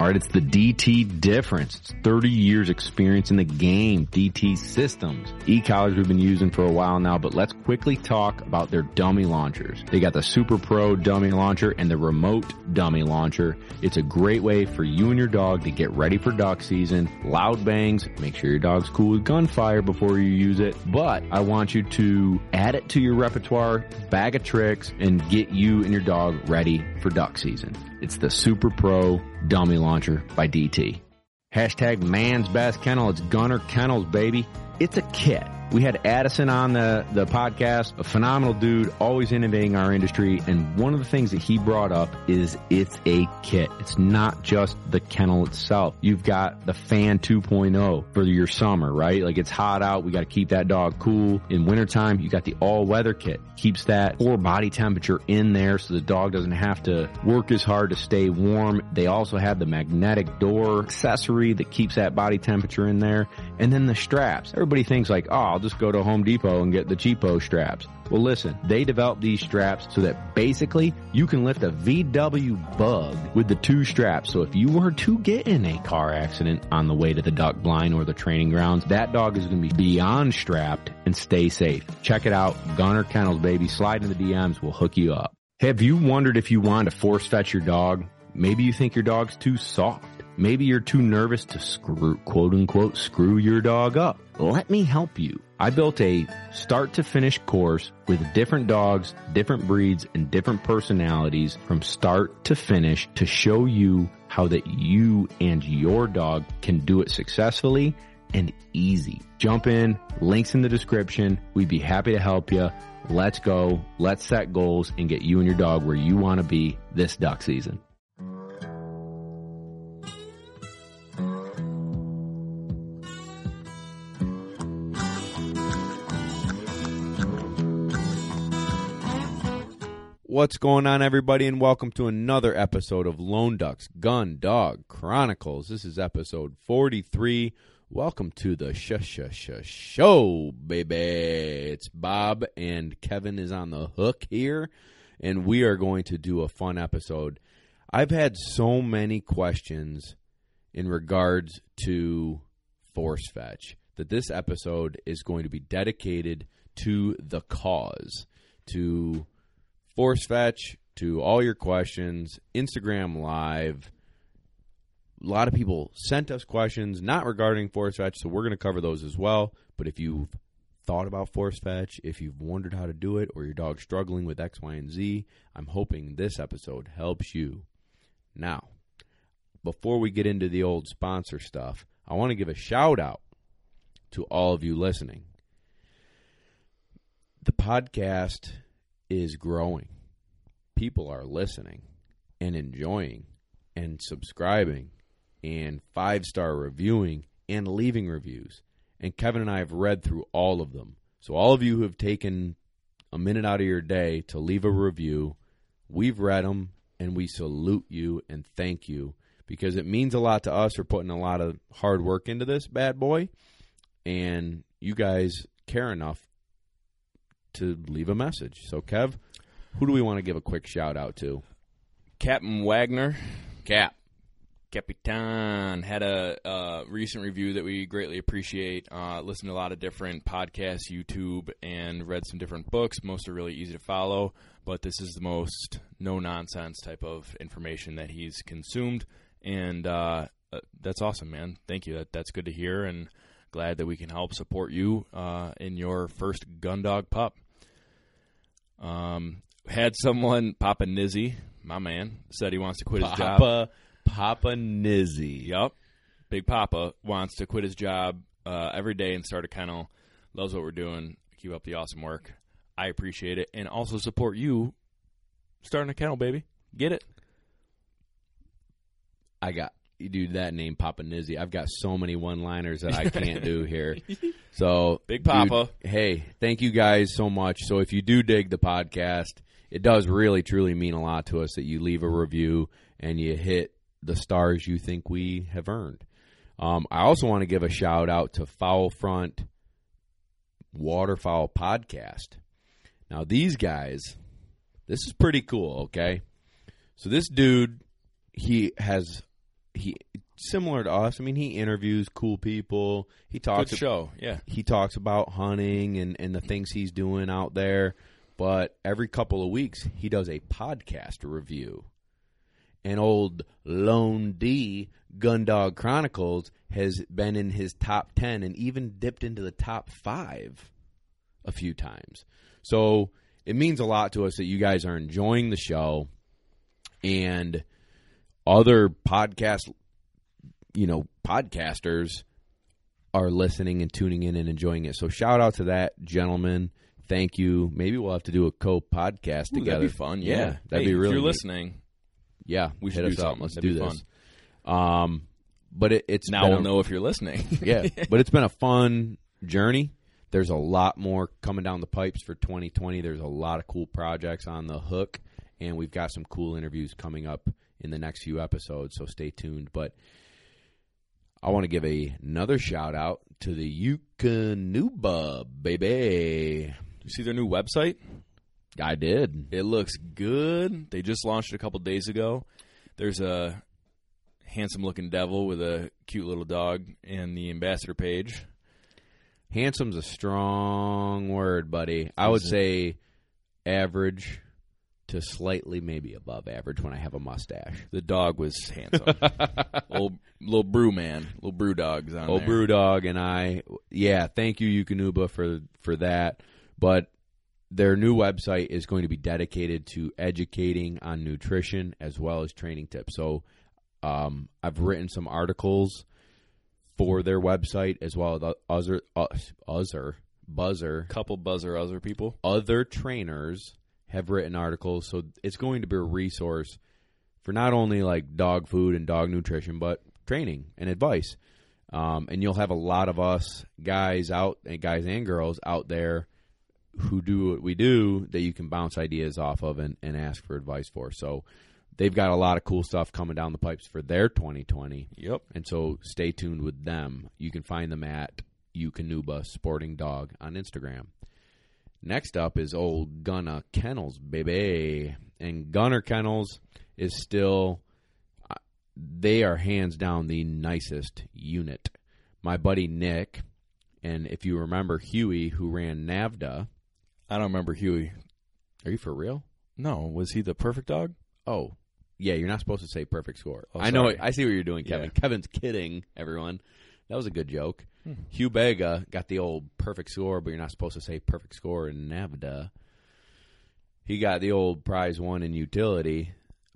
All right, it's the DT difference. It's 30 years experience in the game. DT systems. E-collars we've been using for a while now, but let's quickly talk about their dummy launchers. They got the Super Pro dummy launcher and the remote dummy launcher. It's a great way for you and your dog to get ready for duck season. Loud bangs. Make sure your dog's cool with gunfire before you use it. But I want you to add it to your repertoire, bag of tricks, and get you and your dog ready for duck season. It's the Super Pro Dummy Launcher by DT. Hashtag man's best kennel. It's Gunner Kennels, baby. It's a kit. We had Addison on the, the podcast, a phenomenal dude, always innovating our industry. And one of the things that he brought up is it's a kit. It's not just the kennel itself. You've got the fan 2.0 for your summer, right? Like it's hot out. We got to keep that dog cool. In wintertime, you got the all weather kit. Keeps that core body temperature in there so the dog doesn't have to work as hard to stay warm. They also have the magnetic door accessory that keeps that body temperature in there. And then the straps. Everybody thinks like, oh, just go to Home Depot and get the cheapo straps. Well, listen, they developed these straps so that basically you can lift a VW bug with the two straps. So if you were to get in a car accident on the way to the duck blind or the training grounds, that dog is going to be beyond strapped and stay safe. Check it out. Gunner Kennels, baby. Slide in the DMs. We'll hook you up. Have you wondered if you want to force fetch your dog? Maybe you think your dog's too soft. Maybe you're too nervous to screw, quote unquote, screw your dog up. Let me help you. I built a start to finish course with different dogs, different breeds, and different personalities from start to finish to show you how that you and your dog can do it successfully and easy. Jump in, links in the description. We'd be happy to help you. Let's go. Let's set goals and get you and your dog where you want to be this duck season. What's going on, everybody, and welcome to another episode of Lone Ducks Gun Dog Chronicles. This is episode 43. Welcome to the sh sh sh show, baby. It's Bob, and Kevin is on the hook here, and we are going to do a fun episode. I've had so many questions in regards to Force Fetch that this episode is going to be dedicated to the cause, to Force Fetch to all your questions, Instagram Live. A lot of people sent us questions not regarding Force Fetch, so we're going to cover those as well. But if you've thought about Force Fetch, if you've wondered how to do it, or your dog's struggling with X, Y, and Z, I'm hoping this episode helps you. Now, before we get into the old sponsor stuff, I want to give a shout out to all of you listening. The podcast is growing. People are listening and enjoying and subscribing and five star reviewing and leaving reviews. And Kevin and I have read through all of them. So, all of you who have taken a minute out of your day to leave a review, we've read them and we salute you and thank you because it means a lot to us. We're putting a lot of hard work into this bad boy, and you guys care enough to leave a message. So, Kev, who do we want to give a quick shout out to? Captain Wagner, Cap. Capitan, had a recent review that we greatly appreciate. Uh, listened to a lot of different podcasts, YouTube, and read some different books. Most are really easy to follow, but this is the most no nonsense type of information that he's consumed, and uh, uh, that's awesome, man. Thank you. That that's good to hear, and glad that we can help support you uh, in your first gun dog pup. Um, had someone, Papa Nizzy, my man, said he wants to quit his job. Papa, Papa Nizzy. Yep. Big Papa wants to quit his job uh, every day and start a kennel. Loves what we're doing. Keep up the awesome work. I appreciate it. And also support you starting a kennel, baby. Get it? I got you do that name Papa Nizzy. I've got so many one liners that I can't do here. So Big Papa. dude, hey, thank you guys so much. So if you do dig the podcast, it does really truly mean a lot to us that you leave a review and you hit the stars you think we have earned. Um, I also want to give a shout out to Foul Front Waterfowl Podcast. Now these guys, this is pretty cool. Okay, so this dude, he has he similar to us. I mean, he interviews cool people. He Good talks show. Yeah. he talks about hunting and, and the things he's doing out there. But every couple of weeks, he does a podcast review. And old Lone D, Gundog Chronicles, has been in his top 10 and even dipped into the top five a few times. So it means a lot to us that you guys are enjoying the show and other podcast, you know, podcasters are listening and tuning in and enjoying it. So shout out to that gentleman. Thank you. Maybe we'll have to do a co-podcast together. That'd be fun. Yeah. that'd Hey, be really. If you're neat. listening, yeah, we hit should us do up. something. Let's That'd do this. Um, but it, it's now we'll a- know if you're listening. yeah, but it's been a fun journey. There's a lot more coming down the pipes for 2020. There's a lot of cool projects on the hook, and we've got some cool interviews coming up in the next few episodes. So stay tuned. But I want to give a, another shout out to the Eukanuba baby. you see their new website? I did. It looks good. They just launched it a couple days ago. There's a handsome looking devil with a cute little dog in the ambassador page. Handsome's a strong word, buddy. I would say average to slightly maybe above average when I have a mustache. The dog was handsome. old little brew man, little brew dogs on there. Old there. Brew Dog and I, yeah, thank you, Eukanuba, for for that. But their new website is going to be dedicated to educating on nutrition as well as training tips. So um, I've written some articles for their website as well as other uh, other buzzer Couple buzzer other people. other trainers have written articles, so it's going to be a resource for not only like dog food and dog nutrition, but training and advice. Um, and you'll have a lot of us guys out, and guys and girls out there who do what we do that you can bounce ideas off of and, and ask for advice for. So they've got a lot of cool stuff coming down the pipes for their 2020. Yep. And so stay tuned with them. You can find them at Eukanuba Sporting Dog on Instagram. Next up is old Gunner Kennels, baby. And Gunner Kennels is still, uh, they are hands down the nicest unit. My buddy Nick, and if you remember Huey, who ran NAVHDA, I don't remember Huey. are you for real? No, was he the perfect dog? Oh, yeah, you're not supposed to say perfect score. Oh, I know. I see what you're doing, Kevin. Yeah. Kevin's kidding, everyone. That was a good joke. Hmm. Hugh Bega got the old perfect score, but you're not supposed to say perfect score in NAVHDA. He got the old prize one in utility.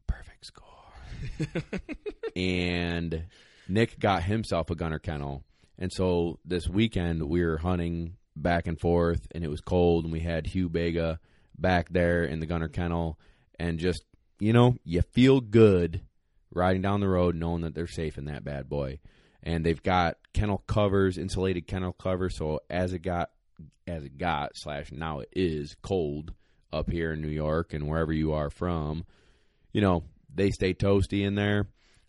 Perfect score. and Nick got himself a gunner kennel. And so this weekend we were hunting back and forth and it was cold and we had Hugh Bega back there in the gunner kennel and just you know, you feel good riding down the road knowing that they're safe in that bad boy. And they've got kennel covers, insulated kennel covers, so as it got as it got slash now it is cold up here in New York and wherever you are from, you know, they stay toasty in there.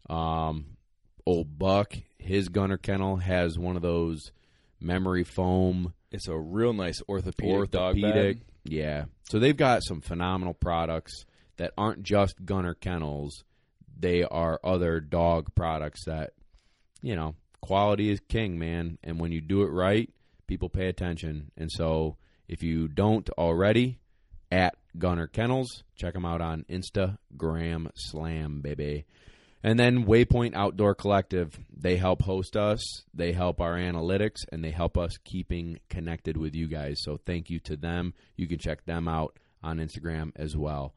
Um old Buck, his gunner kennel has one of those memory foam It's a real nice orthopedic, dog orthopedic. Yeah. So they've got some phenomenal products that aren't just gunner kennels. They are other dog products that, you know, quality is king, man. And when you do it right, people pay attention. And so if you don't already, at Gunner Kennels, check them out on Instagram Slam, baby. And then Waypoint Outdoor Collective, they help host us, they help our analytics, and they help us keeping connected with you guys. So thank you to them. You can check them out on Instagram as well.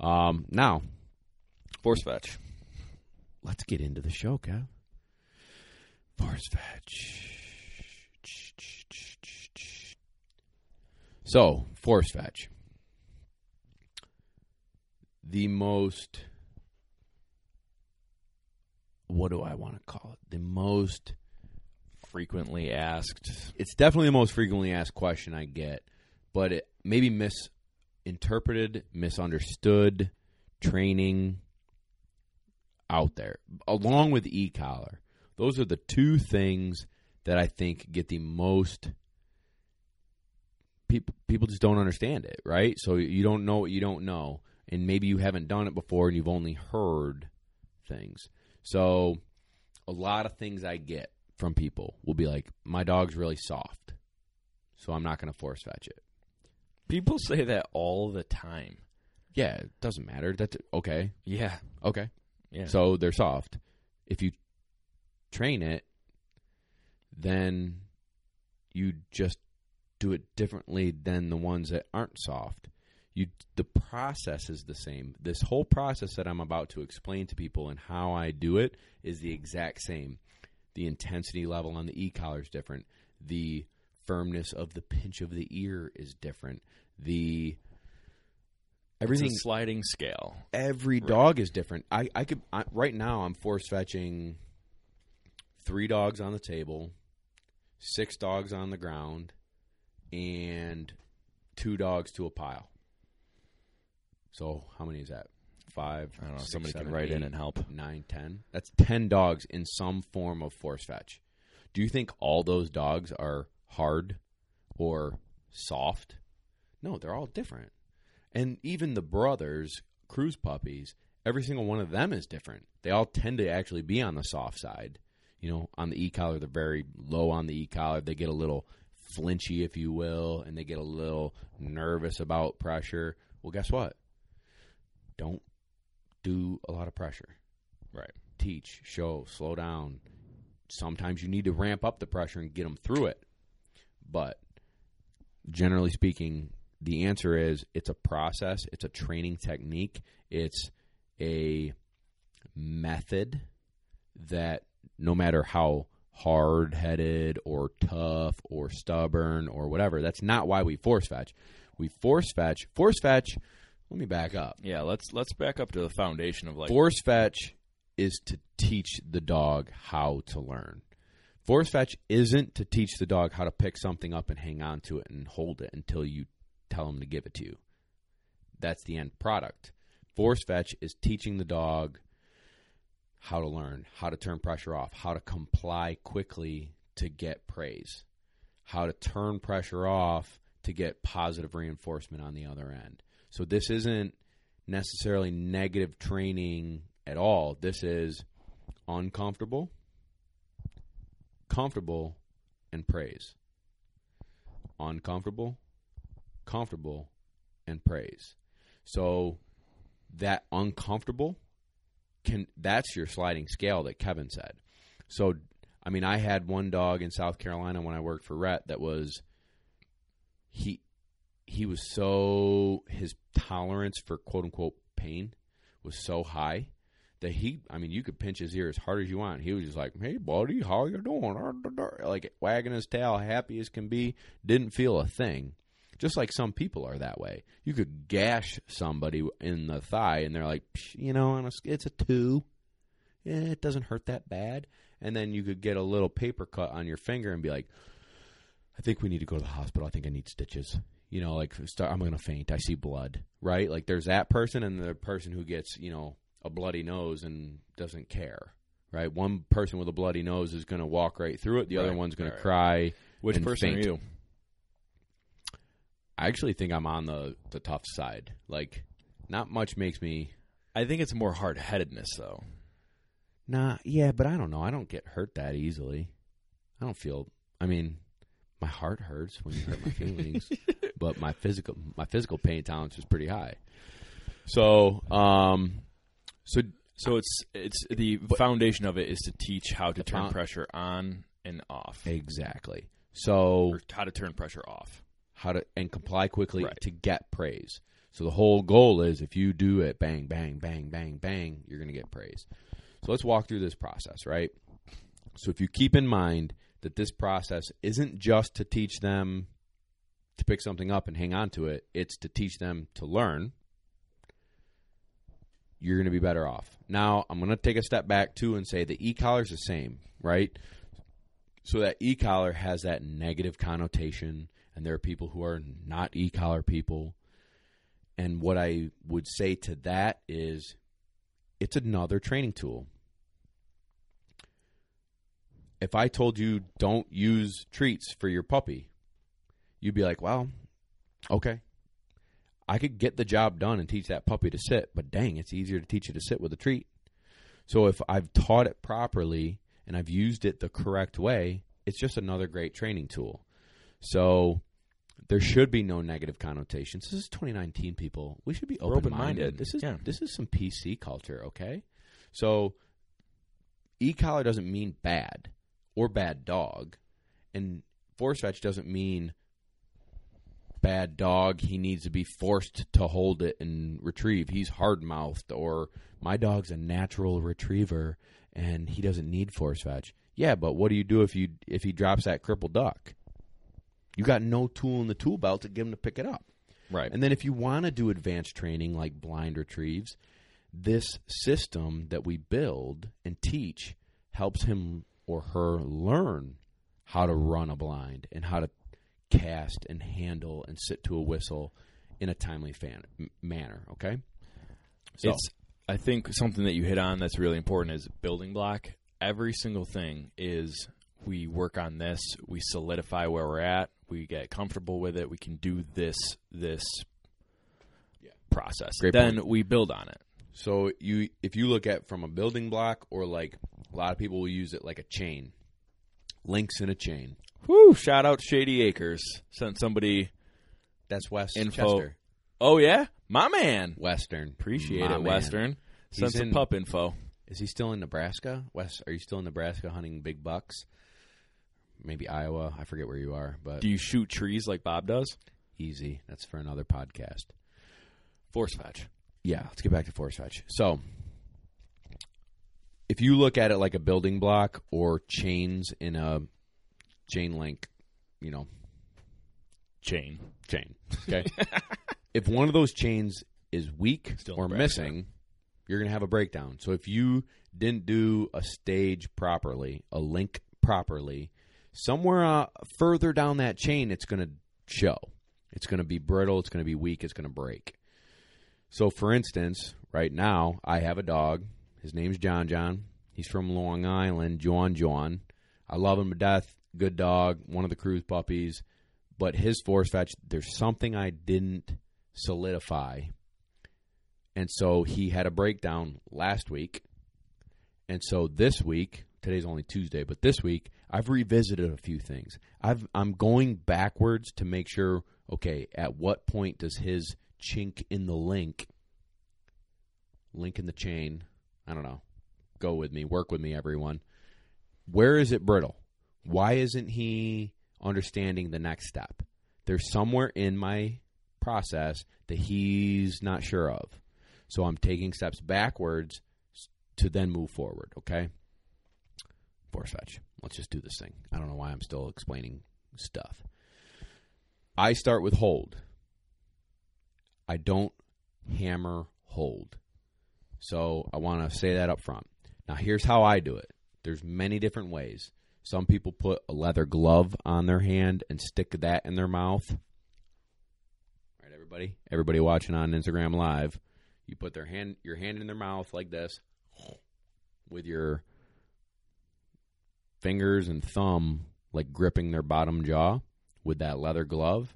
Um, now, Force fetch. let's get into the show, Kev. Force fetch. So, force fetch. The most. What do I want to call it? The most. Frequently asked. It's definitely the most frequently asked question I get, but it maybe misinterpreted, misunderstood training out there, along with e collar. Those are the two things that I think get the most people. People just don't understand it, right? So you don't know what you don't know, and maybe you haven't done it before, and you've only heard things. So a lot of things I get from people will be like, my dog's really soft, so I'm not going to force fetch it. People say that all the time. Yeah, it doesn't matter. That's okay. Yeah. Okay. Yeah. So they're soft. If you train it, then you just do it differently than the ones that aren't soft. You the process is the same. This whole process that I'm about to explain to people and how I do it is the exact same. The intensity level on the e-collar is different. The firmness of the pinch of the ear is different. The everything sliding scale. every dog is different. I I could I, right now I'm force fetching three dogs on the table, six dogs on the ground, and two dogs to a pile. So how many is that? Five. I don't know. six, somebody seven, can write in and help. Nine, ten. That's ten dogs in some form of force fetch. Do you think all those dogs are hard or soft? No, they're all different. And even the brothers, cruise puppies, every single one of them is different. They all tend to actually be on the soft side. You know, on the e collar, they're very low on the e collar. They get a little flinchy, if you will, and they get a little nervous about pressure. Well, guess what? Don't do a lot of pressure. Right. Teach, show, slow down. Sometimes you need to ramp up the pressure and get them through it. But generally speaking, the answer is it's a process, it's a training technique, it's a method that no matter how hard headed or tough or stubborn or whatever, that's not why we force fetch. We force fetch. Force fetch, let me back up. Yeah. Let's let's back up to the foundation of like Force fetch is to teach the dog how to learn. Force fetch isn't to teach the dog how to pick something up and hang on to it and hold it until you tell him to give it to you. That's the end product. Force fetch is teaching the dog how to learn, how to turn pressure off, how to comply quickly to get praise, how to turn pressure off to get positive reinforcement on the other end. So this isn't necessarily negative training at all. This is uncomfortable, comfortable, and praise. Uncomfortable, comfortable, and praise. So that uncomfortable can that's your sliding scale that Kevin said. So I mean I had one dog in South Carolina when I worked for Rhett that was he he was so his tolerance for quote unquote pain was so high that he I mean you could pinch his ear as hard as you want. He was just like, "Hey buddy, how you doing?" like wagging his tail, happy as can be, didn't feel a thing. Just like some people are that way. You could gash somebody in the thigh and they're like, "Psh, you know, it's a 2. Eh, it doesn't hurt that bad. And then you could get a little paper cut on your finger and be like, I think we need to go to the hospital. I think I need stitches. You know, like start, I'm going to faint. I see blood, right? Like there's that person and the person who gets, you know, a bloody nose and doesn't care, right? One person with a bloody nose is going to walk right through it. The other one's going right. to cry. which person faint. are you? I actually think I'm on the the tough side. Like, not much makes me. I think it's more hard headedness though. Nah, yeah, but I don't know. I don't get hurt that easily. I don't feel. I mean, my heart hurts when you hurt my feelings, but my physical my physical pain tolerance is pretty high. So, um, so So it's it's the foundation of it is to teach how to turn pressure on and off, exactly. So or how to turn pressure off. How to and comply quickly Right. to get praise. So the whole goal is if you do it bang bang bang bang bang, you're going to get praise. So let's walk through this process, right? So if you keep in mind that this process isn't just to teach them to pick something up and hang on to it, it's to teach them to learn. You're going to be better off. Now, I'm going to take a step back too and say the e-collar is the same, right? So that e-collar has that negative connotation and there are people who are not e-collar people. And what I would say to that is it's another training tool. If I told you don't use treats for your puppy, you'd be like, "Well, okay. I could get the job done and teach that puppy to sit, but dang, it's easier to teach you to sit with a treat." So if I've taught it properly and I've used it the correct way, it's just another great training tool. So there should be no negative connotations. This is 2019, people. We should be open minded. open-minded. This is Yeah. this is some PC culture, okay? So e collar doesn't mean bad or bad dog, and force fetch doesn't mean bad dog. He needs to be forced to hold it and retrieve. He's hard mouthed, or my dog's a natural retriever and he doesn't need force fetch. Yeah, but what do you do if you if he drops that crippled duck? You got no tool in the tool belt to get him to pick it up. Right. And then if you want to do advanced training like blind retrieves, this system that we build and teach helps him or her learn how to run a blind and how to cast and handle and sit to a whistle in a timely fan- manner, okay? So, It's I think something that you hit on that's really important is building block. Every single thing is we work on this, we solidify where we're at, we get comfortable with it, we can do this this Yeah. process. Great then point. we build on it. so you if you look at from a building block or like a lot of people will use it like a chain. Links in a chain. Whoo, shout out Shady Acres. Sent somebody That's West Info. Chester. Oh yeah? My man. Western. Appreciate My it, man. Western. Sent He's some in- pup info. Is he still in Nebraska? Wes, are you still in Nebraska hunting big bucks? Maybe Iowa. I forget where you are, but Do you shoot trees like Bob does? easy. That's for another podcast. Force fetch. Yeah, let's get back to force fetch. So, if you look at it like a building block or chains in a chain link, you know, Chain. chain. Okay. if one of those chains is weak Still or missing, you're going to have a breakdown. So if you didn't do a stage properly, a link properly, somewhere uh, further down that chain, it's going to show. It's going to be brittle. It's going to be weak. It's going to break. So, for instance, right now, I have a dog. His name's John John. He's from Long Island, John John. I love him to death. Good dog. One of the cruise puppies. But his force fetch, there's something I didn't solidify. And so he had a breakdown last week. And so this week, today's only Tuesday, but this week, I've revisited a few things. I've, I'm going backwards to make sure, okay, at what point does his chink in the link, link in the chain, I don't know, go with me, work with me, everyone. Where is it brittle? Why isn't he understanding the next step? There's somewhere in my process that he's not sure of. So I'm taking steps backwards to then move forward, okay? Force fetch. Let's just do this thing. I don't know why I'm still explaining stuff. I start with hold. I don't hammer hold. So I want to say that up front. Now here's how I do it. There's many different ways. Some people put a leather glove on their hand and stick that in their mouth. All right, everybody? Everybody watching on Instagram live, you put their hand your hand in their mouth like this with your fingers and thumb like gripping their bottom jaw with that leather glove.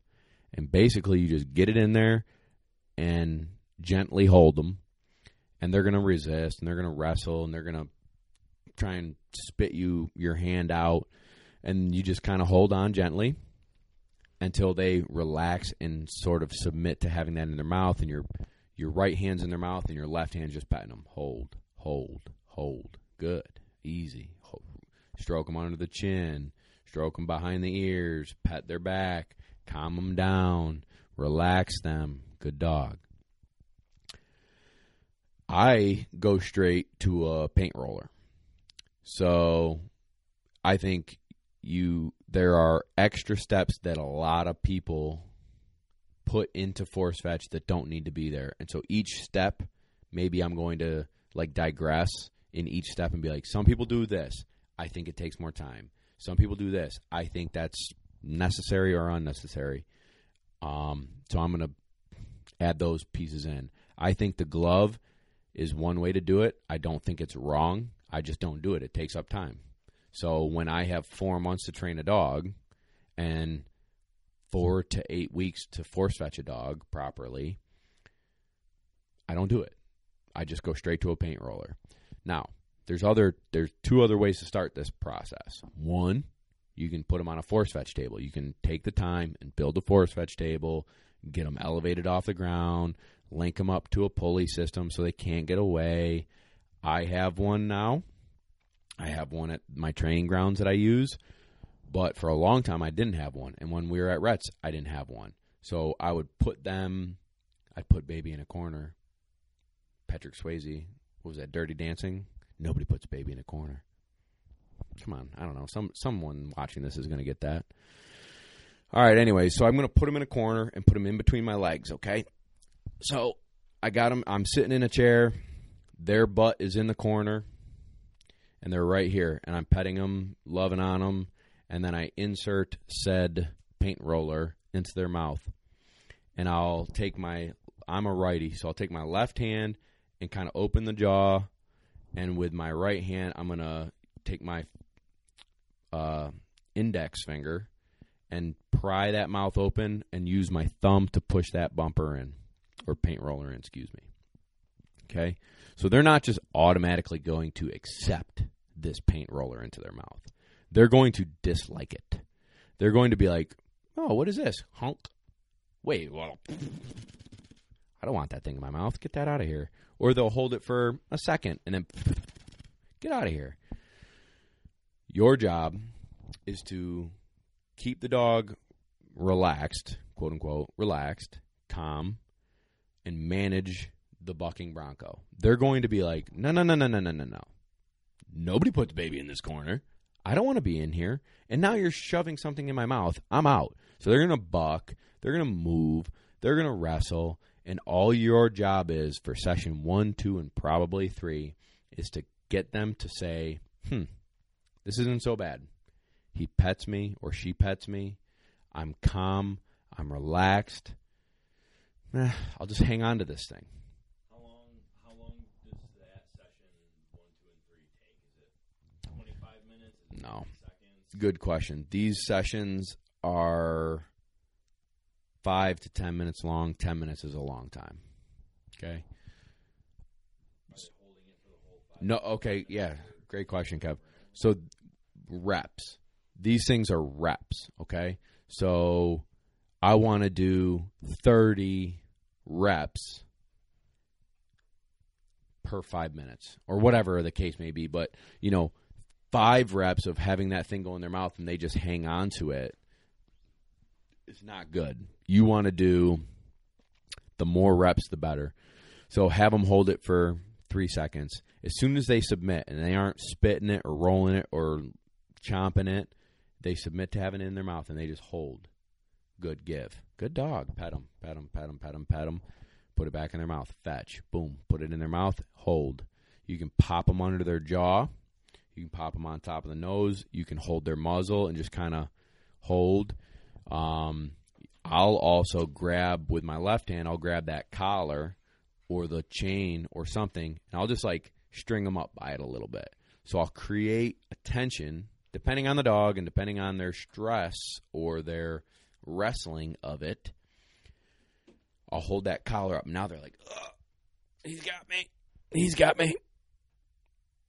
And basically you just get it in there and gently hold them. And they're going to resist and they're going to wrestle and they're going to try and spit you your hand out. And you just kind of hold on gently until they relax and sort of submit to having that in their mouth and your your right hand's in their mouth and your left hand's just patting them. Hold hold hold. Good. Easy. Stroke them under the chin stroke them behind the ears pet their back calm them down relax them good dog I go straight to a paint roller. So I think you there are extra steps that a lot of people put into force fetch that don't need to be there. And so each step maybe I'm going to like digress in each step and be like some people do this. I think it takes more time. Some people do this. I think that's necessary or unnecessary. Um, so I'm going to add those pieces in. I think the glove is one way to do it. I don't think it's wrong. I just don't do it. It takes up time. So when I have four months to train a dog and four to eight weeks to force fetch a dog properly, I don't do it. I just go straight to a paint roller. Now, there's other there's two other ways to start this process. One, you can put them on a force fetch table. You can take the time and build a force fetch table, get them elevated off the ground, link them up to a pulley system so they can't get away. I have one now. I have one at my training grounds that I use, but for a long time I didn't have one. And when we were at Rhett's, I didn't have one. So I would put them, I'd put baby in a corner. Patrick Swayze, what was that, Dirty Dancing? Nobody puts baby in a corner. Come on, I don't know. Some someone watching this is going to get that. All right. Anyway, so I'm going to put him in a corner and put him in between my legs. Okay. So I got him. I'm sitting in a chair. Their butt is in the corner, and they're right here. And I'm petting them, loving on them, and then I insert said paint roller into their mouth, and I'll take my. I'm a righty, so I'll take my left hand and kind of open the jaw, and with my right hand, I'm gonna take my uh, index finger and pry that mouth open and use my thumb to push that bumper in or paint roller in, excuse me. Okay? So they're not just automatically going to accept this paint roller into their mouth. They're going to dislike it. They're going to be like, "Oh, what is this? Honk. Wait, well, I don't want that thing in my mouth. Get that out of here." Or they'll hold it for a second and then get out of here. Your job is to keep the dog relaxed, quote unquote, relaxed, calm, and manage the bucking bronco. They're going to be like, no, no, no, no, no, no, no, no. Nobody puts baby in this corner. I don't want to be in here. And now you're shoving something in my mouth. I'm out. So they're going to buck. They're going to move. They're going to wrestle. And all your job is for session one, two, and probably three is to get them to say, hmm, this isn't so bad. He pets me or she pets me. I'm calm. I'm relaxed. Eh, I'll just hang on to this thing. How long? How long does that session one, two, and three take? Is it twenty five minutes? Is it No. seconds. Good question. These sessions are five to ten minutes long. Ten minutes is a long time. Okay. Are they holding it for the whole five? No. Okay. Yeah. Great question, Kev. So reps. These things are reps. Okay. So I want to do thirty reps per five minutes or whatever the case may be. But you know, five reps of having that thing go in their mouth and they just hang on to it is not good. You want to do the more reps, the better. So have them hold it for three seconds. As soon as they submit and they aren't spitting it or rolling it or chomping it, they submit to having it in their mouth and they just hold. Good give. Good dog. Pet them, pet them, pet them, pet them, pet them. Put it back in their mouth. Fetch. Boom. Put it in their mouth. Hold. You can pop them under their jaw. You can pop them on top of the nose. You can hold their muzzle and just kind of hold. Um, I'll also grab with my left hand. I'll grab that collar or the chain or something, and I'll just like string them up by it a little bit. So I'll create a tension depending on the dog and depending on their stress or their wrestling of it. I'll hold that collar up. Now they're like, he's got me. He's got me.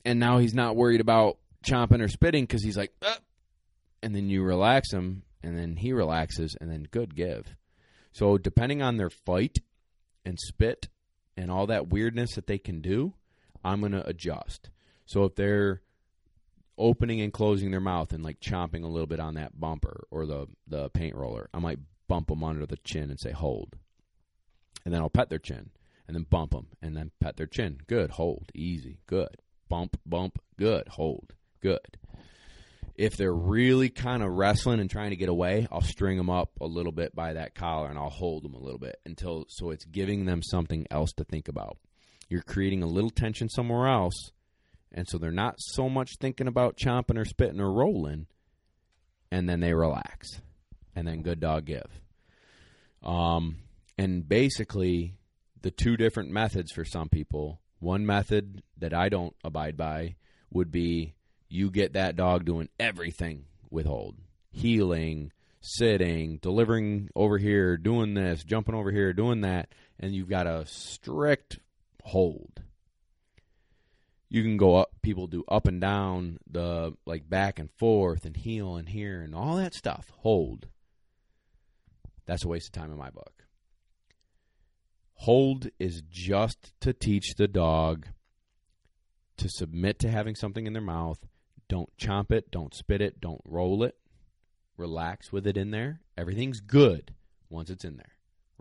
And now he's not worried about chomping or spitting because he's like, Ugh. and then you relax him, and then he relaxes, and then good give. So depending on their fight and spit and all that weirdness that they can do, I'm going to adjust. So if they're opening and closing their mouth and like chomping a little bit on that bumper or the the paint roller, I might bump them under the chin and say hold. And then I'll pet their chin and then bump them and then pet their chin. Good, hold, easy, good. Bump, bump, good, hold, good. If they're really kind of wrestling and trying to get away, I'll string them up a little bit by that collar and I'll hold them a little bit until so it's giving them something else to think about. You're creating a little tension somewhere else, and so they're not so much thinking about chomping or spitting or rolling, and then they relax, and then good dog give. Um, and basically, the two different methods for some people. One method that I don't abide by would be you get that dog doing everything with hold, heeling, sitting, delivering over here, doing this, jumping over here, doing that, and you've got a strict hold. you can go up people do up and down the like back and forth and heel and here and all that stuff. Hold. That's a waste of time in my book. Hold is just to teach the dog to submit to having something in their mouth don't chomp it. Don't spit it. Don't roll it. Relax with it in there. Everything's good once it's in there.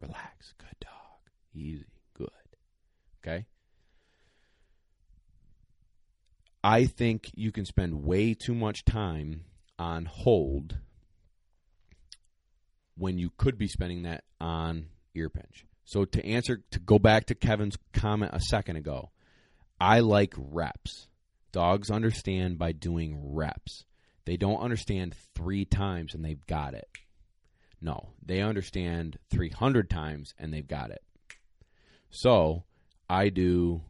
Relax. Good dog. Easy. Good. Okay? I think you can spend way too much time on hold when you could be spending that on ear pinch. So to answer to go back to Kevin's comment a second ago, I like reps. Dogs understand by doing reps. They don't understand 3 times and they've got it. No, they understand 300 times and they've got it. So, I do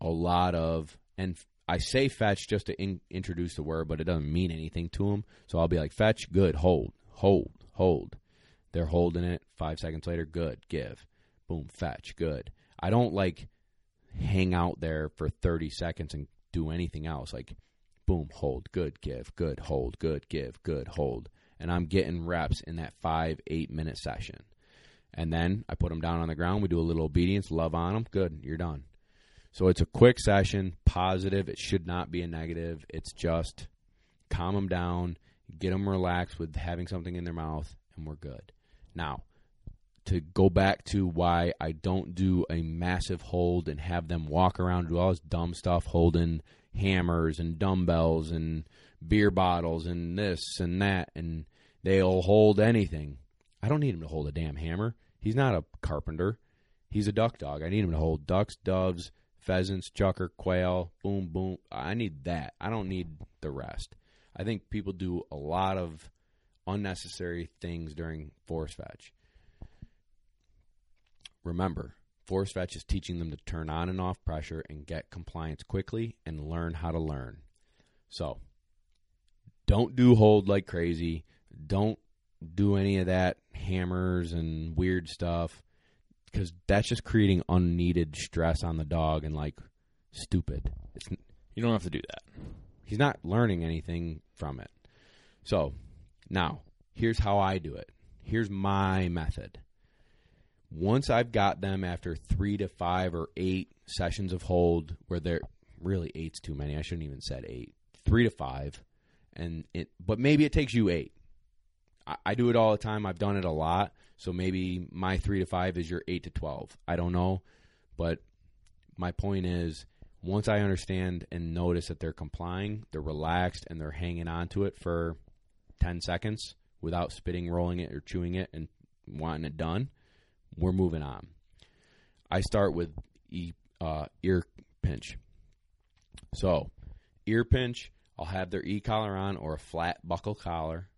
a lot of and I say fetch just to in, introduce the word, but it doesn't mean anything to them. So I'll be like, fetch, good, hold, hold, hold. They're holding it. Five seconds later, good, give. Boom, fetch, good. I don't like hang out there for 30 seconds and do anything else. Like, boom, hold, good, give, good, hold, good, give, good, hold. And I'm getting reps in that five, eight minute session. And then I put them down on the ground. We do a little obedience, love on them. Good, you're done. So it's a quick session, positive. It should not be a negative. It's just calm them down, get them relaxed with having something in their mouth, and we're good. Now, to go back to why I don't do a massive hold and have them walk around do all this dumb stuff holding hammers and dumbbells and beer bottles and this and that and they'll hold anything. I don't need him to hold a damn hammer. He's not a carpenter. He's a duck dog. I need him to hold ducks, doves, pheasants, chukar, quail, boom, boom. I need that. I don't need the rest. I think people do a lot of unnecessary things during force fetch. Remember, force fetch is teaching them to turn on and off pressure and get compliance quickly and learn how to learn. So, don't do hold like crazy. Don't do any of that hammers and weird stuff because that's just creating unneeded stress on the dog and like stupid. It's You don't have to do that. he's not learning anything from it. So now here's how I do it. Here's my method. Once I've got them after three to five or eight sessions of hold, where they're really eight's too many. I shouldn't even said eight. Three to five, and it. But maybe it takes you eight. I, I do it all the time. I've done it a lot. So maybe my three to five is your eight to twelve. I don't know, but my point is, once I understand and notice that they're complying, they're relaxed, and they're hanging on to it for ten seconds without spitting, rolling it, or chewing it, and wanting it done, we're moving on. I start with e, uh, ear pinch. So, ear pinch, I'll have their e collar on or a flat buckle collar.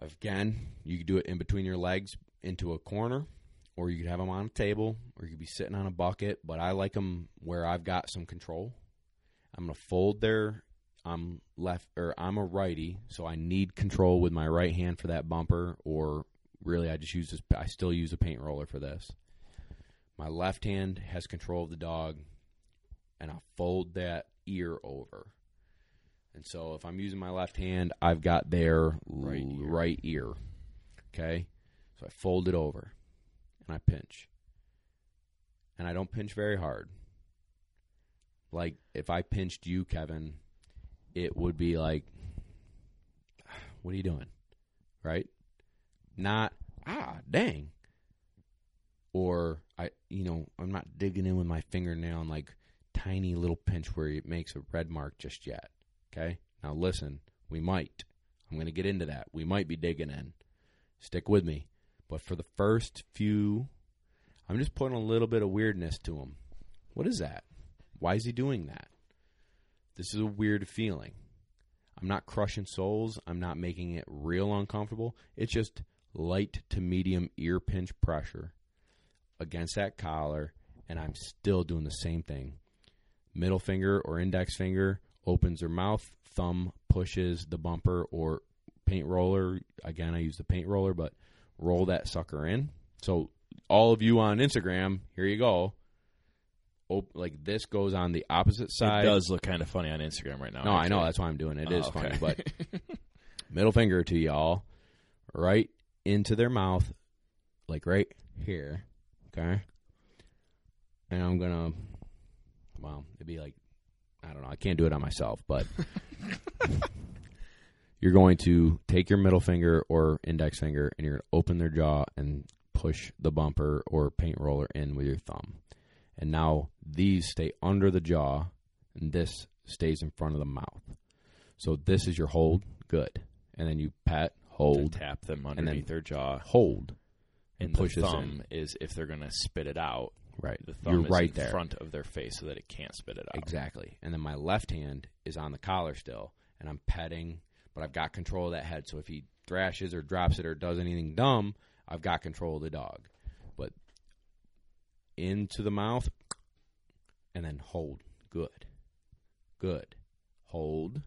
Again, you could do it in between your legs into a corner, or you could have them on a table, or you could be sitting on a bucket. But I like them where I've got some control. I'm gonna fold their. I'm left or I'm a righty, so I need control with my right hand for that bumper. Or really, I just use this. I still use a paint roller for this. My left hand has control of the dog, and I fold that ear over. And so if I'm using my left hand, I've got their Right ear. right ear. Okay? So I fold it over and I pinch. And I don't pinch very hard. Like if I pinched you, Kevin, it would be like what are you doing? Right? Not ah, dang. Or I you know, I'm not digging in with my fingernail and like tiny little pinch where it makes a red mark just yet. Okay? Now listen, we might. I'm going to get into that. We might be digging in. Stick with me. But for the first few, I'm just putting a little bit of weirdness to him. What is that? Why is he doing that? This is a weird feeling. I'm not crushing souls. I'm not making it real uncomfortable. It's just light to medium ear pinch pressure against that collar, and I'm still doing the same thing. Middle finger or index finger opens their mouth, thumb pushes the bumper or paint roller. Again, I use the paint roller, but roll that sucker in. So, all of you on Instagram, here you go. op- like this goes on the opposite side. It does look kind of funny on Instagram right now. No, I know that's why I'm doing it. It Oh, is funny, but middle finger to y'all, right into their mouth, like right here. Okay, and I'm gonna. Well, it'd be like I don't know. I can't do it on myself, but you're going to take your middle finger or index finger and you're going to open their jaw and push the bumper or paint roller in with your thumb. And now these stay under the jaw and this stays in front of the mouth. So this is your hold, good. And then you pat, To hold, tap them underneath their jaw, hold, and push the thumb is if they're going to spit it out. right. The thumb You're is right in there. front of their face so that it can't spit it out. Exactly. And then my left hand is on the collar still, and I'm petting, but I've got control of that head. So if he thrashes or drops it or does anything dumb, I've got control of the dog. But into the mouth, and then hold. Good. Good. Hold.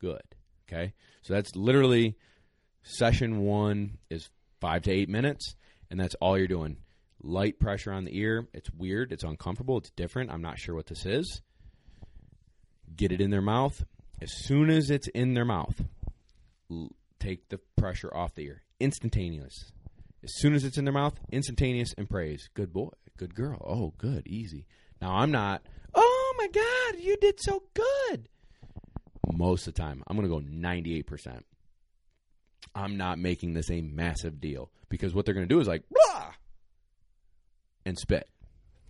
Good. Okay? So that's literally session one is five to eight minutes, and that's all you're doing light pressure on the ear. It's weird. It's uncomfortable. It's different. I'm not sure what this is. Get it in their mouth. As soon as it's in their mouth, l- take the pressure off the ear. Instantaneous. As soon as it's in their mouth, instantaneous and praise. Good boy. Good girl. Oh, good. Easy. Now, I'm not, oh my God, you did so good. Most of the time, I'm going to go 98%. I'm not making this a massive deal because what they're going to do is like, blah, and spit.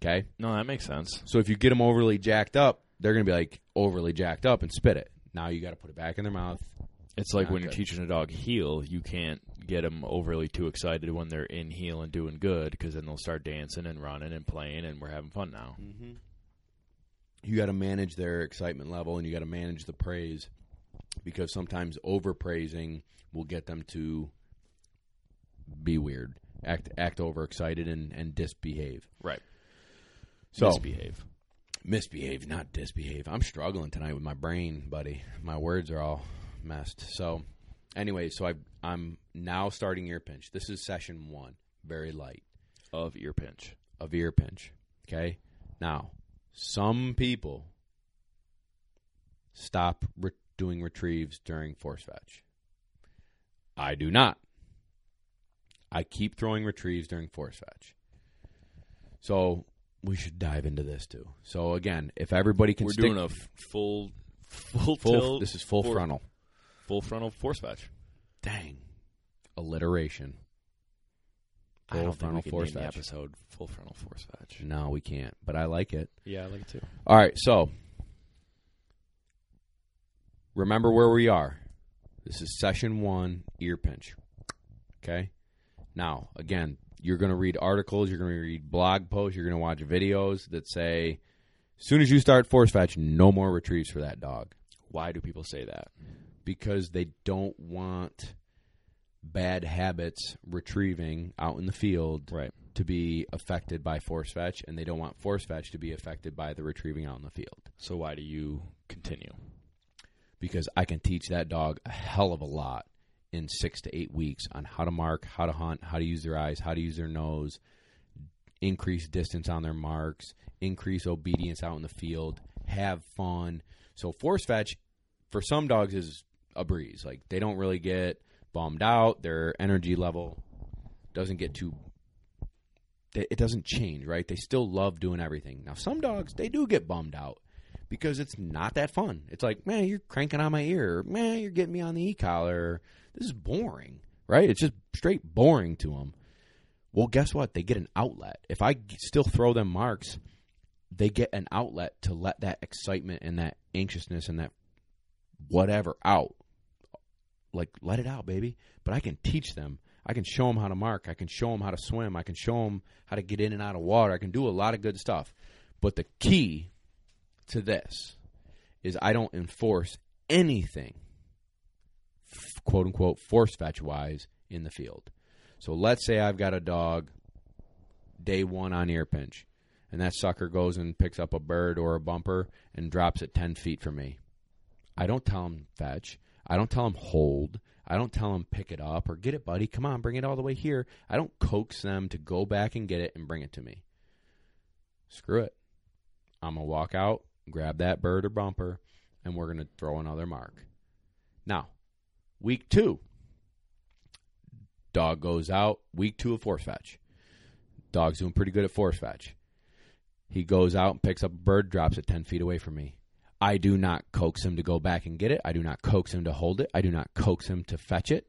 Okay? No, that makes sense. So if you get them overly jacked up, they're going to be like overly jacked up and spit it. Now you got to put it back in their mouth. It's like Not when you're good. teaching a dog heel, you can't get them overly too excited when they're in heel and doing good because then they'll start dancing and running and playing and we're having fun now. Mm-hmm. You got to manage their excitement level and you got to manage the praise because sometimes overpraising will get them to be weird, act act overexcited and and disbehave. Right. So Misbehave. misbehave, not disbehave. I'm struggling tonight with my brain, buddy. My words are all messed. So, anyway, so I I'm now starting ear pinch. This is session one, very light Of ear pinch. of ear pinch. Okay, now some people stop re- doing retrieves during force fetch. I do not. I keep throwing retrieves during force fetch. So we should dive into this too. So again, if everybody can We're stick doing a f- full, full, full, tilt, this is full for- frontal. full frontal force fetch. Dang, alliteration. I Full don't think we frontal can force name the fetch. episode full frontal force fetch. No, we can't. But I like it. Yeah, I like it too. All right, so remember where we are. This is session one, ear pinch. Okay? Now, again, you're going to read articles, you're going to read blog posts, you're going to watch videos that say, as soon as you start force fetch, no more retrieves for that dog. Why do people say that? Because they don't want bad habits retrieving out in the field Right. to be affected by force fetch, and they don't want force fetch to be affected by the retrieving out in the field. So why do you continue? Because I can teach that dog a hell of a lot in six to eight weeks on how to mark, how to hunt, how to use their eyes, how to use their nose, increase distance on their marks, increase obedience out in the field, have fun. So force fetch for some dogs is a breeze. Like they don't really get bummed out. Their energy level doesn't get too it doesn't change, right? They still love doing everything. Now some dogs they do get bummed out because it's not that fun. It's like, man, you're cranking on my ear. Man, you're getting me on the e-collar. This is boring, right? It's just straight boring to them. Well, guess what? They get an outlet. If I still throw them marks, they get an outlet to let that excitement and that anxiousness and that whatever out. Like, let it out, baby. But I can teach them. I can show them how to mark. I can show them how to swim. I can show them how to get in and out of water. I can do a lot of good stuff. But the key to this is I don't enforce anything, quote unquote, force fetch wise in the field. So let's say I've got a dog day one on ear pinch, and that sucker goes and picks up a bird or a bumper and drops it 10 feet from me. I don't tell him fetch. I don't tell him hold. I don't tell him pick it up or get it, buddy. Come on, bring it all the way here. I don't coax them to go back and get it and bring it to me. Screw it. I'm going to walk out, grab that bird or bumper, and we're going to throw another mark. Now, week two, dog goes out, week two of force fetch. Dog's doing pretty good at force fetch. He goes out and picks up a bird, drops it 10 feet away from me. I do not coax him to go back and get it. I do not coax him to hold it. I do not coax him to fetch it.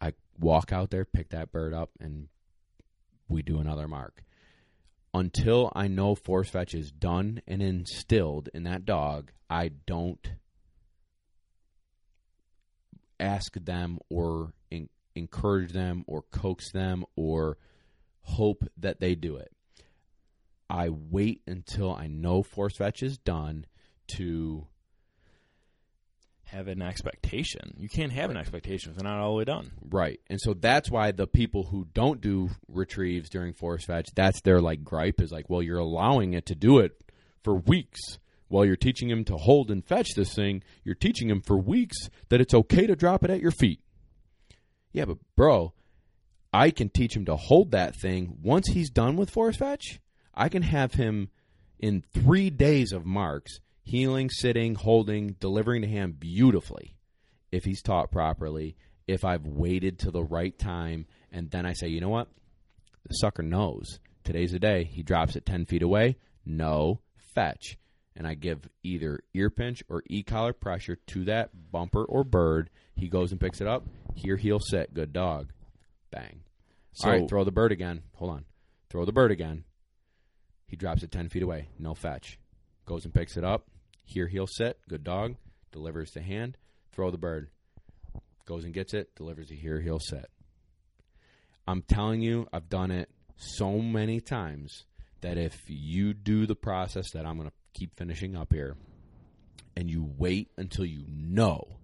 I walk out there, pick that bird up, and we do another mark. Until I know force fetch is done and instilled in that dog, I don't ask them or in, encourage them or coax them or hope that they do it. I wait until I know force fetch is done to Have an expectation. You can't have an expectation if they're not all the way done. right. And so that's why the people who don't do retrieves during force fetch, that's their like gripe is like, well, you're allowing it to do it for weeks. While you're teaching him to hold and fetch this thing, you're teaching him for weeks that it's okay to drop it at your feet. Yeah, but bro, I can teach him to hold that thing once he's done with force fetch. I can have him in three days of marks, healing, sitting, holding, delivering to him beautifully if he's taught properly, if I've waited to the right time, and then I say, you know what? The sucker knows. Today's the day. He drops it 10 feet away. No, fetch. And I give either ear pinch or e collar pressure to that bumper or bird. He goes and picks it up. Here he'll sit. Good dog. Bang. So- All right, throw the bird again. Hold on. Throw the bird again. He drops it 10 feet away. No fetch. Goes and picks it up. Here heel set. Good dog. Delivers the hand. Throw the bird. Goes and gets it. Delivers to here heel set. I'm telling you, I've done it so many times that if you do the process that I'm going to keep finishing up here and you wait until you know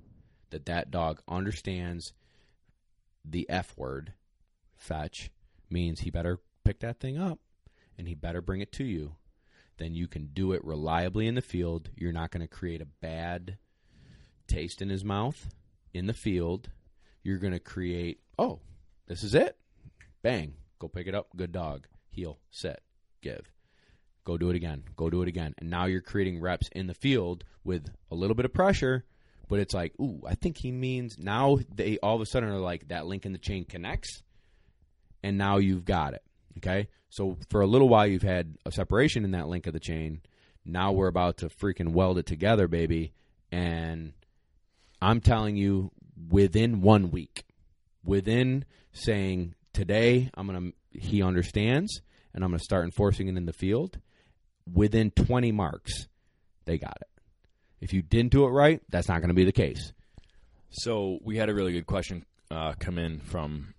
that that dog understands the F word, fetch, means he better pick that thing up and he better bring it to you, then you can do it reliably in the field. You're not going to create a bad taste in his mouth in the field. You're going to create, oh, this is it. Bang. Go pick it up. Good dog. Heel, set, give. Go do it again. Go do it again. And now you're creating reps in the field with a little bit of pressure, but it's like, ooh, I think he means now they all of a sudden are like that link in the chain connects, and now you've got it. Okay? So for a little while you've had a separation in that link of the chain. Now we're about to freaking weld it together, baby. And I'm telling you, within one week, within saying today, I'm gonna he understands, and I'm gonna start enforcing it in the field. Within 20 marks, they got it. If you didn't do it right, that's not going to be the case. So we had a really good question uh, come in from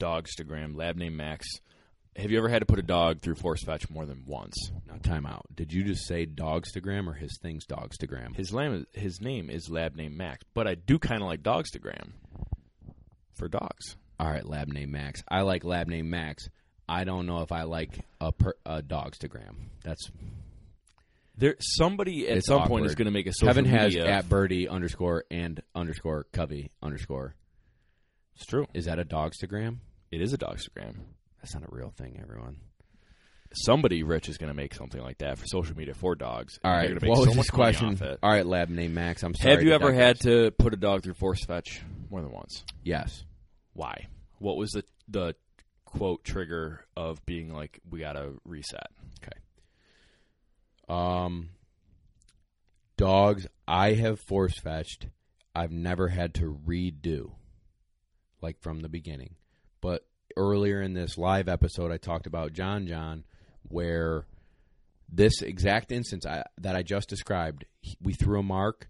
dogstagram lab named Max. Have you ever had to put a dog through force fetch more than once? Now, time out. Did you just say dogstagram or his thing's dogstagram? His name, his name is lab name Max, but I do kind of like dogstagram for dogs. All right, lab name Max. I like lab name Max. I don't know if I like a, per, a dogstagram. That's There, somebody at It's some point is going to make a social Kevin has media. at birdie underscore and underscore covey underscore. it's true. Is that a dogstagram? It is a dogstagram. That's not a real thing, everyone. Somebody rich is going to make something like that for social media for dogs. All right, they're gonna make what so was much this question? All right, lab name Max. I'm sorry. Have you ever had to put a dog through force fetch more than once? Yes. Why? What was the the quote trigger of being like we got to reset? Okay. Um, dogs I have force fetched. I've never had to redo, like from the beginning. But earlier in this live episode, I talked about John John, where this exact instance I, that I just described, he, we threw a mark.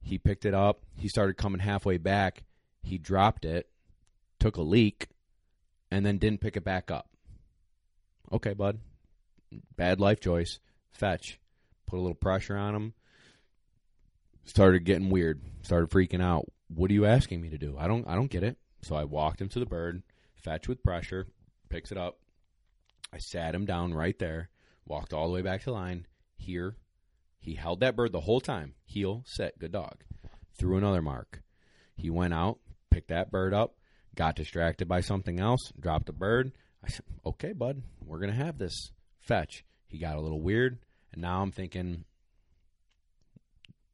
He picked it up. He started coming halfway back. He dropped it, took a leak, and then didn't pick it back up. Okay, bud. Bad life choice. Fetch. Put a little pressure on him. Started getting weird. Started freaking out. What are you asking me to do? I don't I don't get it. So I walked him to the bird, fetch with pressure, picks it up. I sat him down right there, walked all the way back to line. Here, he held that bird the whole time. Heel, set, good dog. Threw another mark. He went out, picked that bird up, got distracted by something else, dropped the bird. I said, "Okay, bud, we're gonna have this fetch." He got a little weird, and now I'm thinking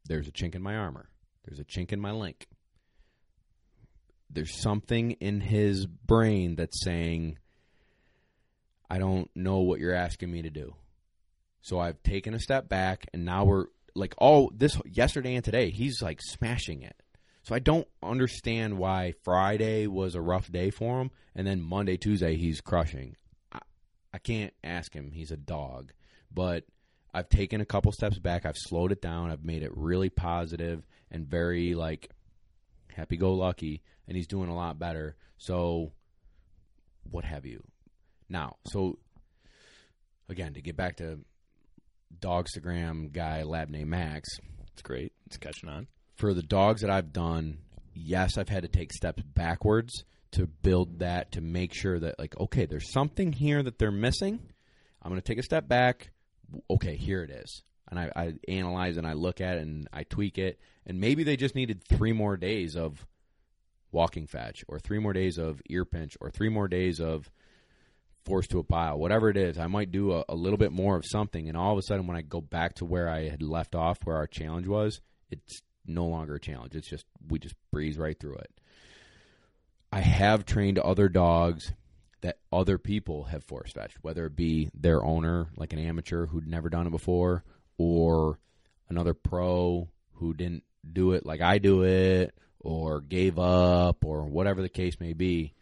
there's a chink in my armor. There's a chink in my link. There's something in his brain that's saying, I don't know what you're asking me to do. So I've taken a step back, and now we're like all this yesterday and today, he's like smashing it. So I don't understand why Friday was a rough day for him, and then Monday, Tuesday, he's crushing. I, I can't ask him. He's a dog. But I've taken a couple steps back. I've slowed it down. I've made it really positive and very like happy go lucky, and he's doing a lot better. So, what have you? Now, so again, to get back to Dogstagram guy, lab name Max, It's great. It's catching on. for the dogs that I've done, yes, I've had to take steps backwards to build that to make sure that like okay, there's something here that they're missing. I'm going to take a step back. Okay, here it is. And I, I analyze and I look at it and I tweak it. And maybe they just needed three more days of walking fetch, or three more days of ear pinch, or three more days of forced to a pile, whatever it is. I might do a, a little bit more of something. And all of a sudden, when I go back to where I had left off, where our challenge was, it's no longer a challenge. It's just we just breeze right through it. I have trained other dogs that other people have force fetched, whether it be their owner, like an amateur who'd never done it before, or another pro who didn't do it like I do it, or gave up, or whatever the case may be.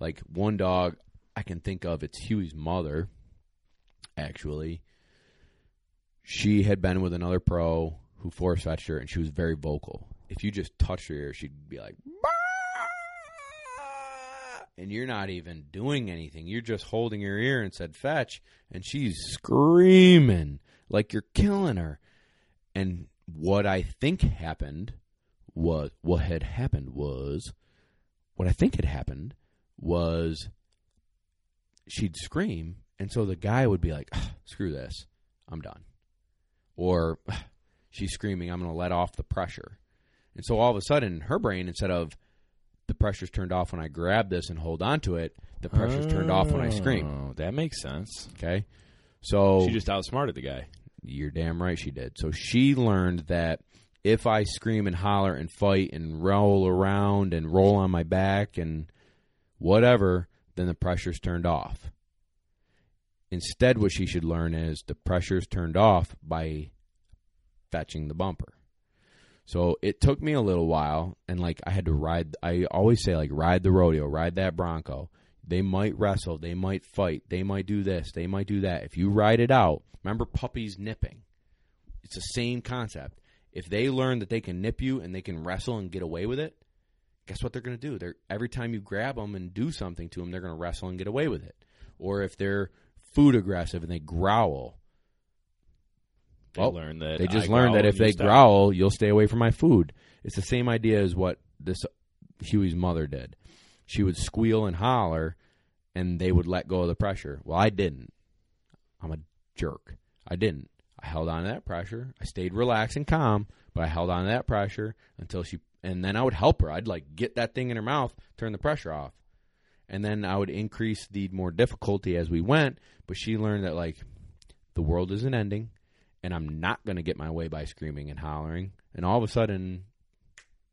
Like one dog I can think of, it's Huey's mother, actually. She had been with another pro who force fetched her, and she was very vocal. If you just touched her ear, she'd be like, and you're not even doing anything. You're just holding her ear and said fetch, and she's screaming like you're killing her. And what I think happened was what had happened was what I think had happened was she'd scream, and so the guy would be like, "Ah, "Screw this, I'm done," or "Ah, she's screaming, "I'm going to let off the pressure," and so all of a sudden, her brain instead of the pressure's turned off when I grab this and hold on to it, the pressure's turned off when I scream. Oh, that makes sense. Okay, so She just outsmarted the guy. you're damn right she did. So she learned that if I scream and holler and fight and roll around and roll on my back and whatever, then the pressure's turned off. Instead, what she should learn is the pressure's turned off by fetching the bumper. So it took me a little while, and like I had to ride. I always say like ride the rodeo, ride that bronco. They might wrestle, they might fight, they might do this, they might do that. If you ride it out, remember puppies nipping. It's the same concept. If they learn that they can nip you and they can wrestle and get away with it, guess what they're going to do? They're every time you grab them and do something to them, they're going to wrestle and get away with it. Or if they're food aggressive and they growl, They oh, Well, learned that they just learned that if they stop. growl, you'll stay away from my food. It's the same idea as what this Huey's mother did. She would squeal and holler, and they would let go of the pressure. Well, I didn't. I'm a jerk. I didn't. I held on to that pressure. I stayed relaxed and calm, but I held on to that pressure until she. And then I would help her. I'd like get that thing in her mouth, turn the pressure off, and then I would increase the more difficulty as we went. But she learned that like the world isn't ending and I'm not going to get my way by screaming and hollering. And all of a sudden,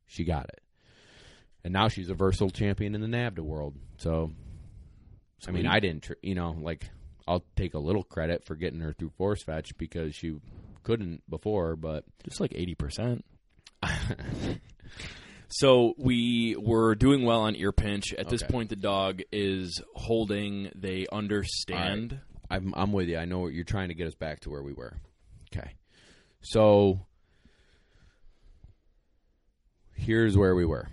she got it. And now she's a versatile champion in the NAVHDA world. So, I mean. I didn't, tr- you know, like, I'll take a little credit for getting her through force fetch because she couldn't before, but just like eighty percent. So we were doing well on ear pinch. At this Okay. point, the dog is holding. They understand. I'm, I'm with you. I know what you're trying to get us back to where we were. Okay. So here's where we were.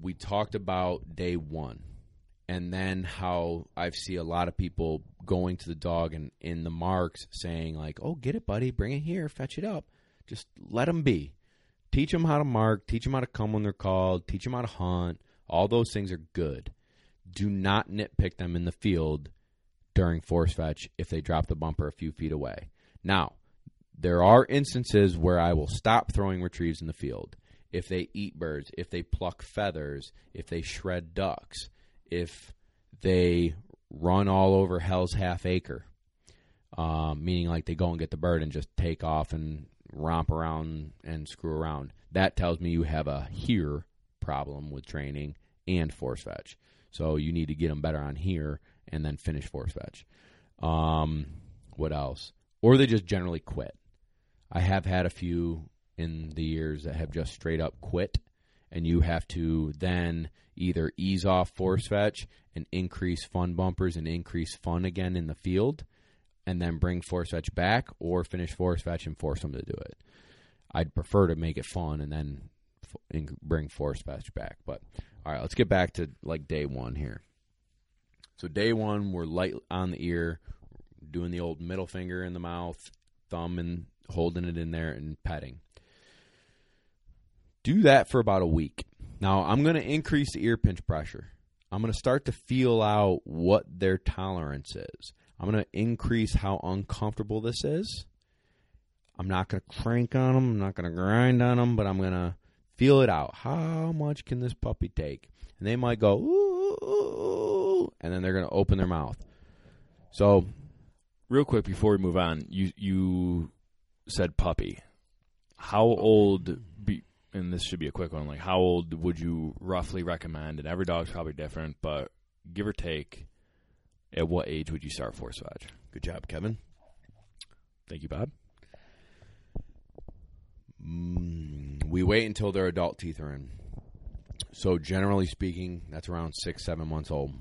We talked about day one and then how I see a lot of people going to the dog and in the marks saying, like, oh, get it, buddy, bring it here, fetch it up. Just let them be. Teach them how to mark, teach them how to come when they're called, teach them how to hunt. All those things are good. Do not nitpick them in the field during force fetch if they drop the bumper a few feet away. Now, there are instances where I will stop throwing retrieves in the field. If they eat birds, if they pluck feathers, if they shred ducks, if they run all over Hell's Half Acre. um, meaning like they go and get the bird and just take off and romp around and screw around. That tells me you have a here problem with training and force fetch. So you need to get them better on here and then finish force fetch. Um, what else? Or they just generally quit. I have had a few in the years that have just straight up quit, and you have to then either ease off force fetch and increase fun bumpers and increase fun again in the field, and then bring force fetch back, or finish force fetch and force them to do it. I'd prefer to make it fun and then f- bring force fetch back. But all right, let's get back to like day one here. So day one, we're light on the ear, doing the old middle finger in the mouth, thumb and holding it in there and petting. Do that for about a week. Now I'm going to increase the ear pinch pressure. I'm going to start to feel out what their tolerance is. I'm going to increase how uncomfortable this is. I'm not going to crank on them. I'm not going to grind on them, but I'm going to feel it out. How much can this puppy take? And they might go, ooh, and then they're going to open their mouth. So, real quick before we move on, you you said puppy. How old? Be, and this should be a quick one. Like, how old would you roughly recommend? And every dog's probably different, but give or take, at what age would you start force fetch? Good job, Kevin. Thank you, Bob. Mm, we wait until their adult teeth are in. So generally speaking, that's around six, seven months old.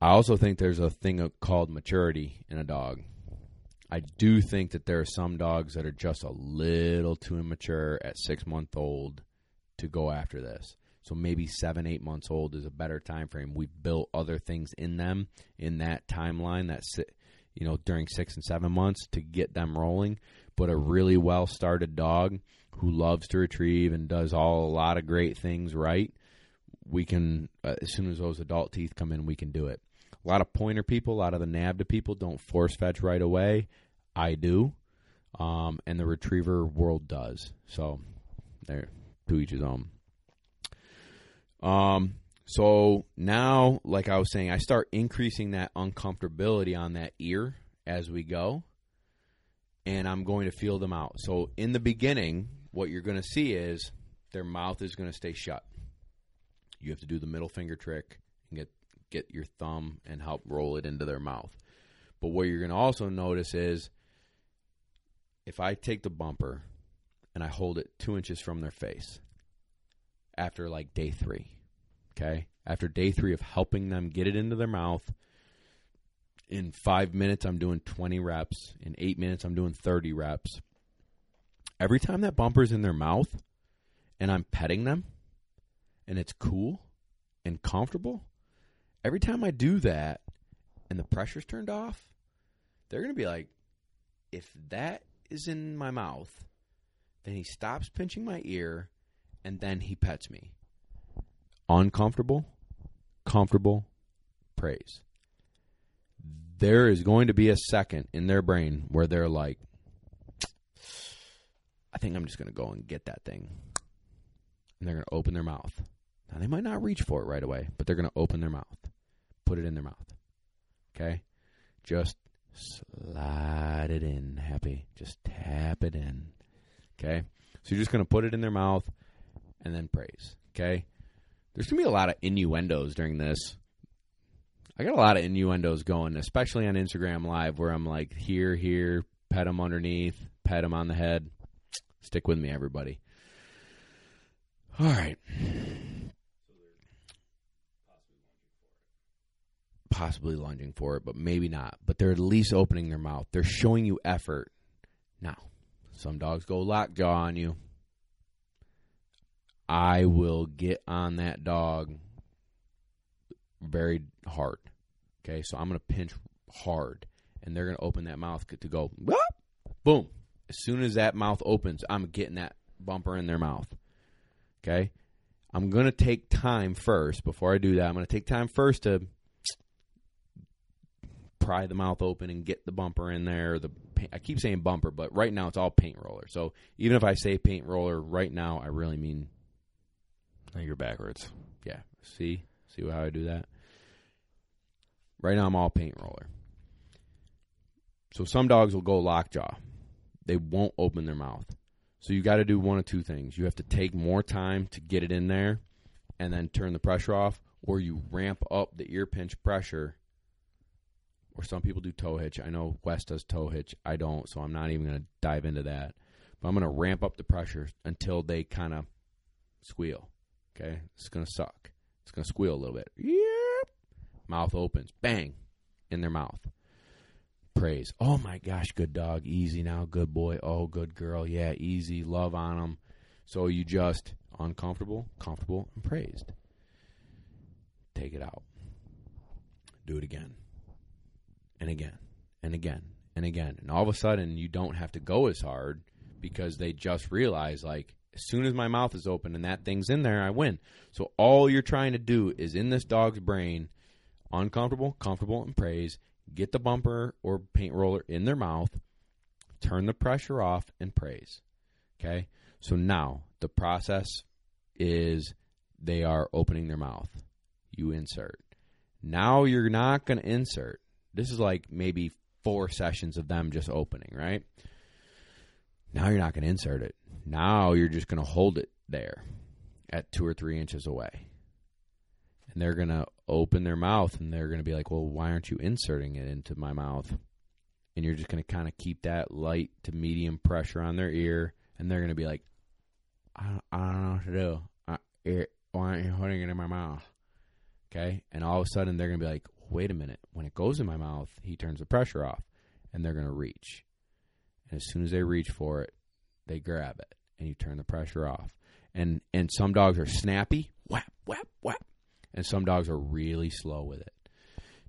I also think there's a thing called maturity in a dog. I do think that there are some dogs that are just a little too immature at six month old to go after this. So maybe seven, eight months old is a better time frame. We've built other things in them in that timeline that you know during six and seven months to get them rolling. But a really well started dog who loves to retrieve and does all a lot of great things right, we can uh, as soon as those adult teeth come in, we can do it. A lot of pointer people, a lot of the NAVHDA people don't force fetch right away. I do, um, and the retriever world does. So, there, to each his own. Um, so now, like I was saying, I start increasing that uncomfortability on that ear as we go, and I'm going to feel them out. So in the beginning, what you're going to see is their mouth is going to stay shut. You have to do the middle finger trick get your thumb and help roll it into their mouth. But what you're going to also notice is if I take the bumper and I hold it two inches from their face after like day three, okay? After day three of helping them get it into their mouth, in five minutes, I'm doing 20 reps. In eight minutes, I'm doing 30 reps. Every time that bumper's in their mouth and I'm petting them and it's cool and comfortable, every time I do that and the pressure's turned off, they're going to be like, if that is in my mouth, then he stops pinching my ear and then he pets me. Uncomfortable, comfortable, praise. There is going to be a second in their brain where they're like, I think I'm just going to go and get that thing. And they're going to open their mouth. Now, they might not reach for it right away, but they're going to open their mouth, put it in their mouth. Okay? Just slide it in, happy. Just tap it in. Okay? So you're just going to put it in their mouth and then praise. Okay? There's going to be a lot of innuendos during this. I got a lot of innuendos going, especially on Instagram Live, where I'm like, here, here, pet them underneath, pet them on the head. Stick with me, everybody. All right. Possibly lunging for it, but maybe not. But they're at least opening their mouth. They're showing you effort. Now, some dogs go lockjaw on you. I will get on that dog very hard. Okay, so I'm going to pinch hard, and they're going to open that mouth to go, boom. As soon as that mouth opens, I'm getting that bumper in their mouth. Okay, I'm going to take time first before I do that. I'm going to take time first to pry the mouth open and get the bumper in there. The I keep saying bumper, but right now it's all paint roller. So even if I say paint roller right now, I really mean. You're backwards. Yeah. See, see how I do that. Right now I'm all paint roller. So some dogs will go lockjaw. They won't open their mouth. So you got to do one of two things. You have to take more time to get it in there and then turn the pressure off, or you ramp up the ear pinch pressure. Or some people do toe hitch. I know West does toe hitch. I don't, so I'm not even going to dive into that. But I'm going to ramp up the pressure until they kind of squeal. Okay? It's going to suck. It's going to squeal a little bit. Yep. Mouth opens. Bang. In their mouth. Praise. Oh my gosh, good dog. Easy now. Good boy. Oh, good girl. Yeah, easy. Love on them. So you just uncomfortable, comfortable, and praised. Take it out. Do it again. And again. And again. And again. And all of a sudden, you don't have to go as hard because they just realize, like, as soon as my mouth is open and that thing's in there, I win. So all you're trying to do is in this dog's brain, uncomfortable, comfortable, and praise, get the bumper or paint roller in their mouth, turn the pressure off, and praise. Okay? So now the process is they are opening their mouth. You insert. Now you're not going to insert. This is like maybe four sessions of them just opening, right? Now you're not going to insert it. Now you're just going to hold it there at two or three inches away. And they're going to open their mouth and they're going to be like, well, why aren't you inserting it into my mouth? And you're just going to kind of keep that light to medium pressure on their ear. And they're going to be like, I, I don't know what to do. I, it, why aren't you putting it in my mouth? Okay. And all of a sudden they're going to be like, wait a minute. When it goes in my mouth, he turns the pressure off. And they're going to reach. And as soon as they reach for it, they grab it and you turn the pressure off. And and some dogs are snappy, whap, whap, whap. And some dogs are really slow with it.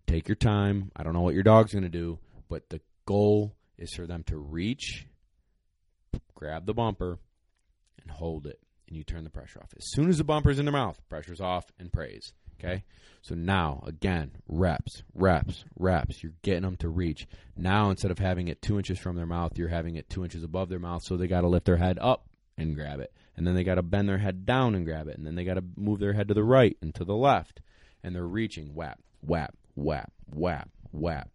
Take your time. I don't know what your dog's going to do, but the goal is for them to reach, grab the bumper, and hold it. And you turn the pressure off. As soon as the bumper's in their mouth, pressure's off and praise. Okay? So now, again, reps, reps, reps. You're getting them to reach. Now, instead of having it two inches from their mouth, you're having it two inches above their mouth. So they got to lift their head up and grab it. And then they got to bend their head down and grab it. And then they got to move their head to the right and to the left. And they're reaching. Whap, whap, whap, whap, whap.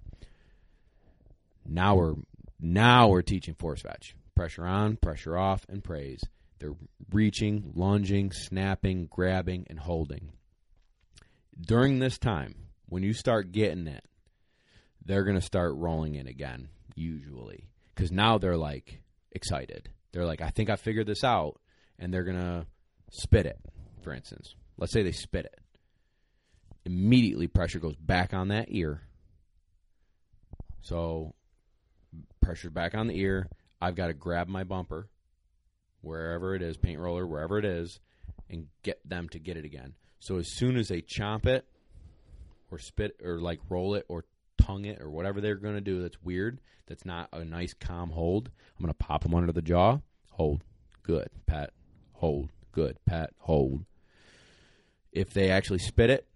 Now we're now we're teaching force fetch. Pressure on, pressure off, and praise. They're reaching, lunging, snapping, grabbing, and holding. During this time, when you start getting it, they're going to start rolling in again, usually. Because now they're like excited. They're like, I think I figured this out. And they're going to spit it, for instance. Let's say they spit it. Immediately, pressure goes back on that ear. So, pressure back on the ear. I've got to grab my bumper, wherever it is, paint roller, wherever it is, and get them to get it again. So as soon as they chomp it, or spit, or like roll it, or tongue it, or whatever they're going to do that's weird, that's not a nice calm hold, I'm going to pop them under the jaw, hold, good, pat, hold, good, pat, hold. If they actually spit it,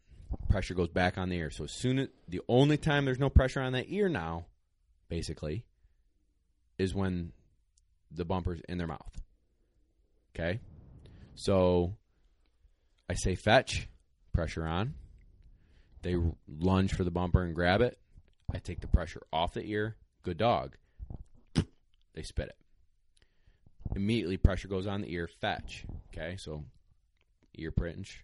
pressure goes back on the ear. So as soon as the only time there's no pressure on that ear now, basically, is when the bumper's in their mouth. Okay? So I say fetch, pressure on. They lunge for the bumper and grab it. I take the pressure off the ear. Good dog. They spit it. Immediately, pressure goes on the ear. Fetch. Okay, so ear pinch.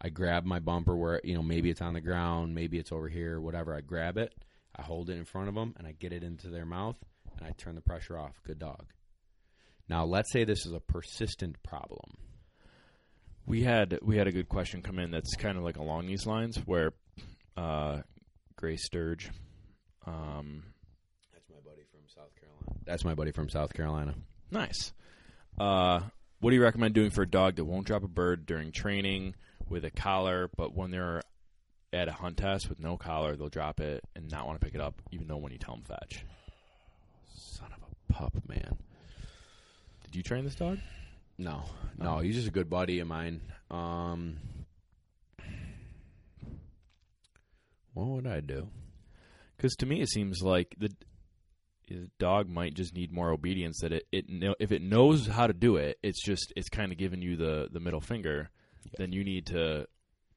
I grab my bumper where you know maybe it's on the ground, maybe it's over here, whatever. I grab it. I hold it in front of them and I get it into their mouth and I turn the pressure off. Good dog. Now, let's say this is a persistent problem. We had we had a good question come in that's kind of like along these lines where uh, Gray Sturge. Um, That's my buddy from South Carolina. That's my buddy from South Carolina. nice. Uh, what do you recommend doing for a dog that won't drop a bird during training with a collar, but when they're at a hunt test with no collar, they'll drop it and not want to pick it up, even though when you tell them fetch. Son of a pup, man. Did you train this dog? No, no, he's just a good buddy of mine. Um, what would I do? Because to me, it seems like the, the dog might just need more obedience. That it, it if it knows how to do it, it's just it's kind of giving you the the middle finger. Then you need to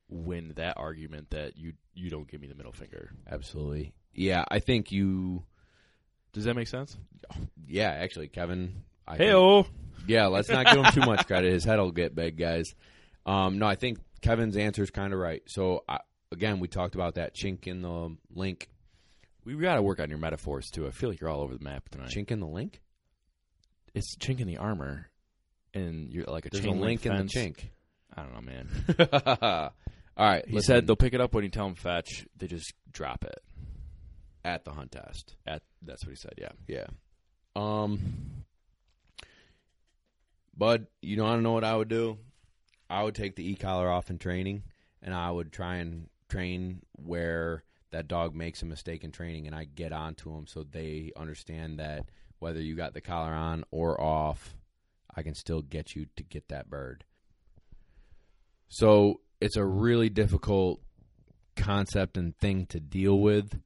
win that argument that you you don't give me the middle finger. Absolutely. yeah, I think you. Does that make sense? Yeah, actually, Kevin. Hey. Yeah, let's not give him too much credit. His head'll get big, guys. Um, no, I think Kevin's answer is kind of right. So I, again, we talked about that chink in the link. We got to work on your metaphors too. I feel like you're all over the map tonight. Chink in the link. It's chink in the armor, and you're like a There's chain a link in the chink. I don't know, man. All right, He listen, said they'll pick it up when you tell them fetch. They just drop it. at the hunt test. At that's what he said. Yeah. Yeah. Um. Bud, you want to know what I would do? I would take the e collar off in training, and I would try and train where that dog makes a mistake in training, and I get onto them so they understand that whether you got the collar on or off, I can still get you to get that bird. So it's a really difficult concept and thing to deal with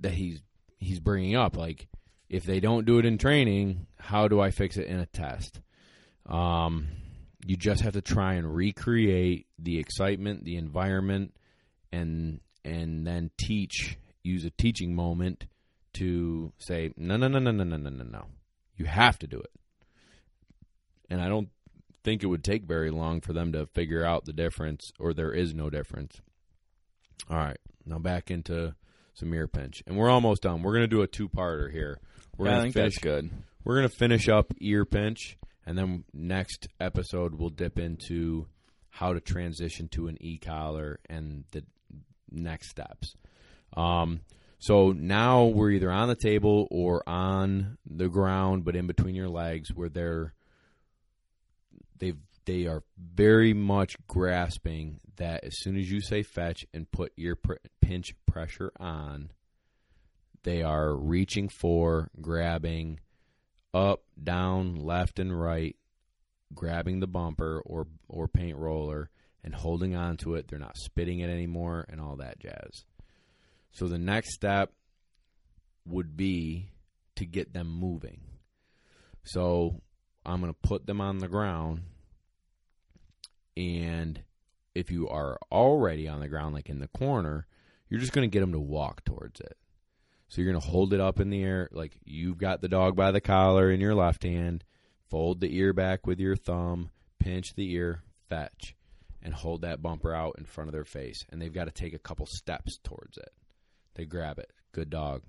that he's he's bringing up. Like, if they don't do it in training, how do I fix it in a test? Um, you just have to try and recreate the excitement, the environment, and and then teach. Use a teaching moment to say, no, no, no, no, no, no, no, no, no. You have to do it. And I don't think it would take very long for them to figure out the difference, or there is no difference. All right, now back into some ear pinch, and we're almost done. We're gonna do a two-parter here. We're Yeah, I gonna think finish. that's good. We're gonna finish up ear pinch, and then next episode we'll dip into how to transition to an e collar and the next steps. Um, so now we're either on the table or on the ground, but in between your legs, where they're they they are very much grasping that as soon as you say fetch and put ear pr- pinch pressure on, they are reaching for, grabbing, up, down, left, and right, grabbing the bumper or or paint roller and holding on to it. They're not spitting it anymore and all that jazz. So the next step would be to get them moving. So I'm going to put them on the ground and if you are already on the ground like in the corner, you're just going to get them to walk towards it. So you're going to hold it up in the air like you've got the dog by the collar in your left hand, fold the ear back with your thumb, pinch the ear, fetch, and hold that bumper out in front of their face. And they've got to take a couple steps towards it. They grab it. Good dog.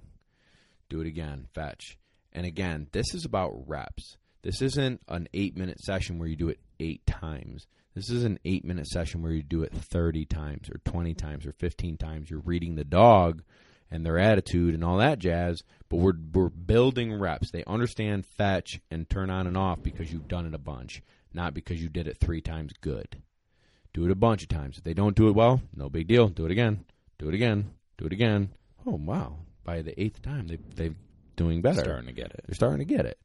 Do it again. Fetch. And again, this is about reps. This isn't an eight minute session where you do it eight times. This is an eight minute session where you do it 30 times or 20 times or 15 times. You're reading the dog and their attitude and all that jazz, but we're, we're building reps. They understand fetch and turn on and off because you've done it a bunch, not because you did it three times good. Do it a bunch of times. If they don't do it well, no big deal. Do it again. Do it again. Do it again. Oh, wow. By the eighth time, they, they're doing better. They're starting to get it. They're starting to get it.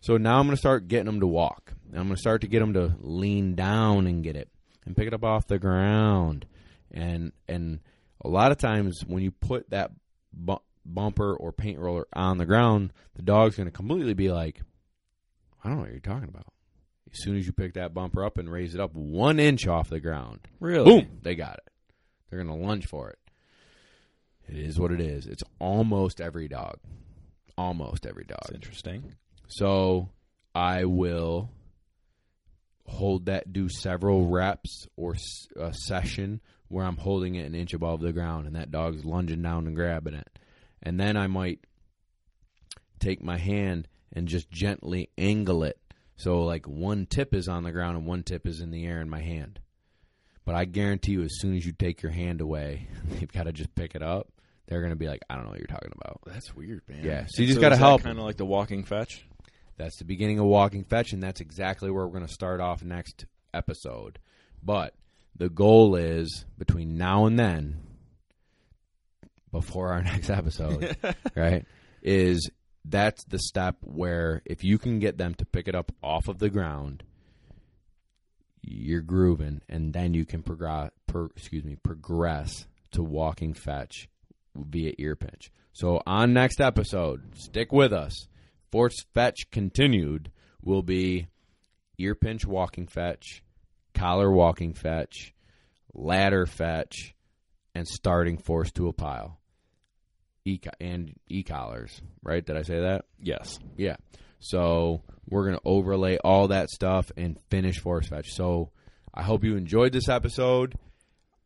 So now I'm going to start getting them to walk. I'm going to start to get them to lean down and get it and pick it up off the ground. And and a lot of times when you put that bu- bumper or paint roller on the ground, the dog's going to completely be like, I don't know what you're talking about. As soon as you pick that bumper up and raise it up one inch off the ground, Really? boom, they got it. They're going to lunge for it. It is what it is. It's almost every dog. Almost every dog. That's interesting. So I will hold that, do several reps or a session where I'm holding it an inch above the ground and that dog's lunging down and grabbing it. And then I might take my hand and just gently angle it. So, like, one tip is on the ground and one tip is in the air in my hand. But I guarantee you, as soon as you take your hand away, you've got to just pick it up. They're going to be like, I don't know what you're talking about. That's weird, man. Yeah, so you just gotta help. Kind of like the walking fetch. That's the beginning of walking fetch, and that's exactly where we're going to start off next episode. But the goal is between now and then, before our next episode, right? Is that's the step where if you can get them to pick it up off of the ground, you're grooving, and then you can progress. Per, excuse me, progress to walking fetch via ear pinch. So on next episode, stick with us. Force fetch continued will be ear pinch walking fetch, collar walking fetch, ladder fetch, and starting force to a pile. e and e collars, right? Did I say that? Yes. Yeah. So we're gonna overlay all that stuff and finish force fetch. So I hope you enjoyed this episode.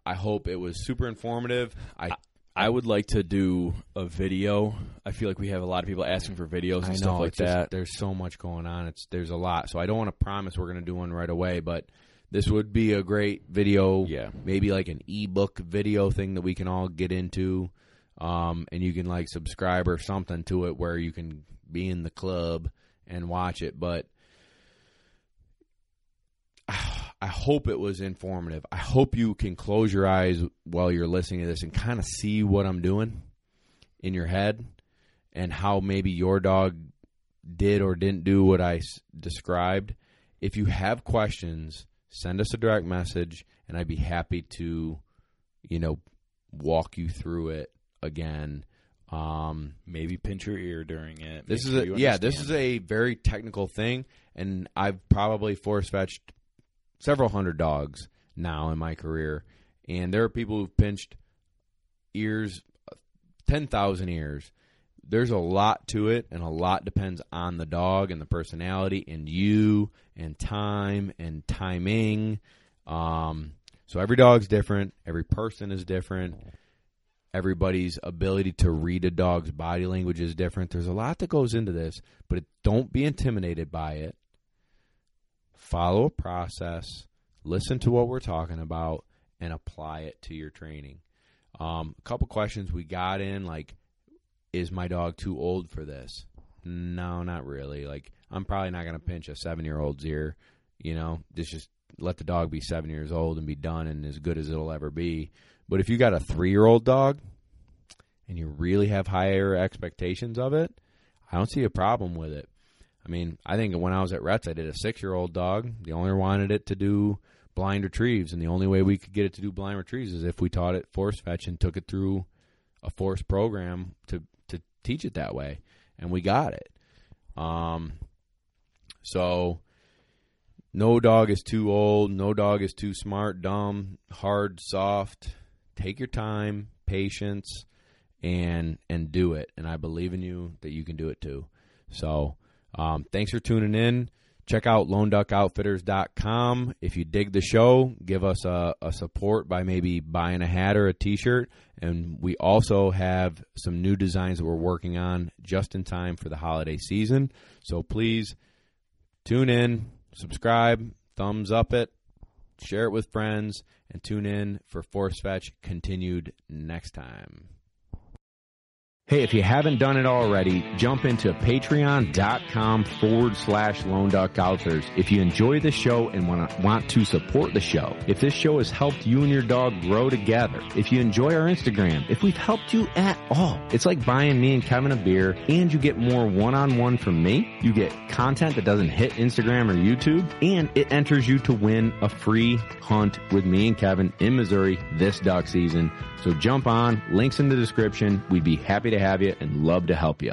I hope it was super informative. I I would like to do a video. I feel like we have a lot of people asking for videos and know stuff like it's just- that. there's so much going on. It's there's a lot. So I don't want to promise we're gonna do one right away, but this would be a great video. Yeah. Maybe like an ebook video thing that we can all get into. Um, and you can like subscribe or something to it where you can be in the club and watch it. But I hope it was informative. I hope you can close your eyes while you're listening to this and kind of see what I'm doing in your head and how maybe your dog did or didn't do what I s- described. If you have questions, send us a direct message and I'd be happy to, you know, walk you through it again. Um, Maybe pinch your ear during it. this is a yeah, this is a very technical thing, and I've probably force fetched several hundred dogs now in my career, and there are people who've pinched ears, ten thousand ears. There's a lot to it, and a lot depends on the dog and the personality, and you, and time, and timing. Um, so every dog's different. Every person is different everybody's ability to read a dog's body language is different. There's a lot that goes into this, but it, don't be intimidated by it. Follow a process, listen to what we're talking about, and apply it to your training. Um, a couple questions we got in like, is my dog too old for this? No, not really. Like, I'm probably not going to pinch a seven year old's ear. You know, just just let the dog be seven years old and be done and as good as it'll ever be. But if you got a three year old dog and you really have higher expectations of it, I don't see a problem with it. I mean, I think when I was at Rhett's, I did a six year old dog. The owner wanted it to do blind retrieves, and the only way we could get it to do blind retrieves is if we taught it force fetch and took it through a force program to teach it that way, and we got it. Um, so no dog is too old. No dog is too smart, dumb, hard, soft. Take your time, patience, and and do it. And I believe in you that you can do it too. So um, thanks for tuning in. Check out loneduckoutfitters.com. If you dig the show, give us a, a support by maybe buying a hat or a t shirt. And we also have some new designs that we're working on just in time for the holiday season. So please tune in, subscribe, thumbs up it, share it with friends, and tune in for Force Fetch continued next time. Hey, if you haven't done it already, jump into patreon.com forward slash lone duck. If you enjoy the show and want to, want to support the show, if this show has helped you and your dog grow together, if you enjoy our Instagram, if we've helped you at all, it's like buying me and Kevin a beer and you get more one-on-one from me. You get content that doesn't hit Instagram or YouTube and it enters you to win a free hunt with me and Kevin in Missouri this duck season. So jump on, links in the description. We'd be happy to have you and love to help you.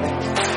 Bye.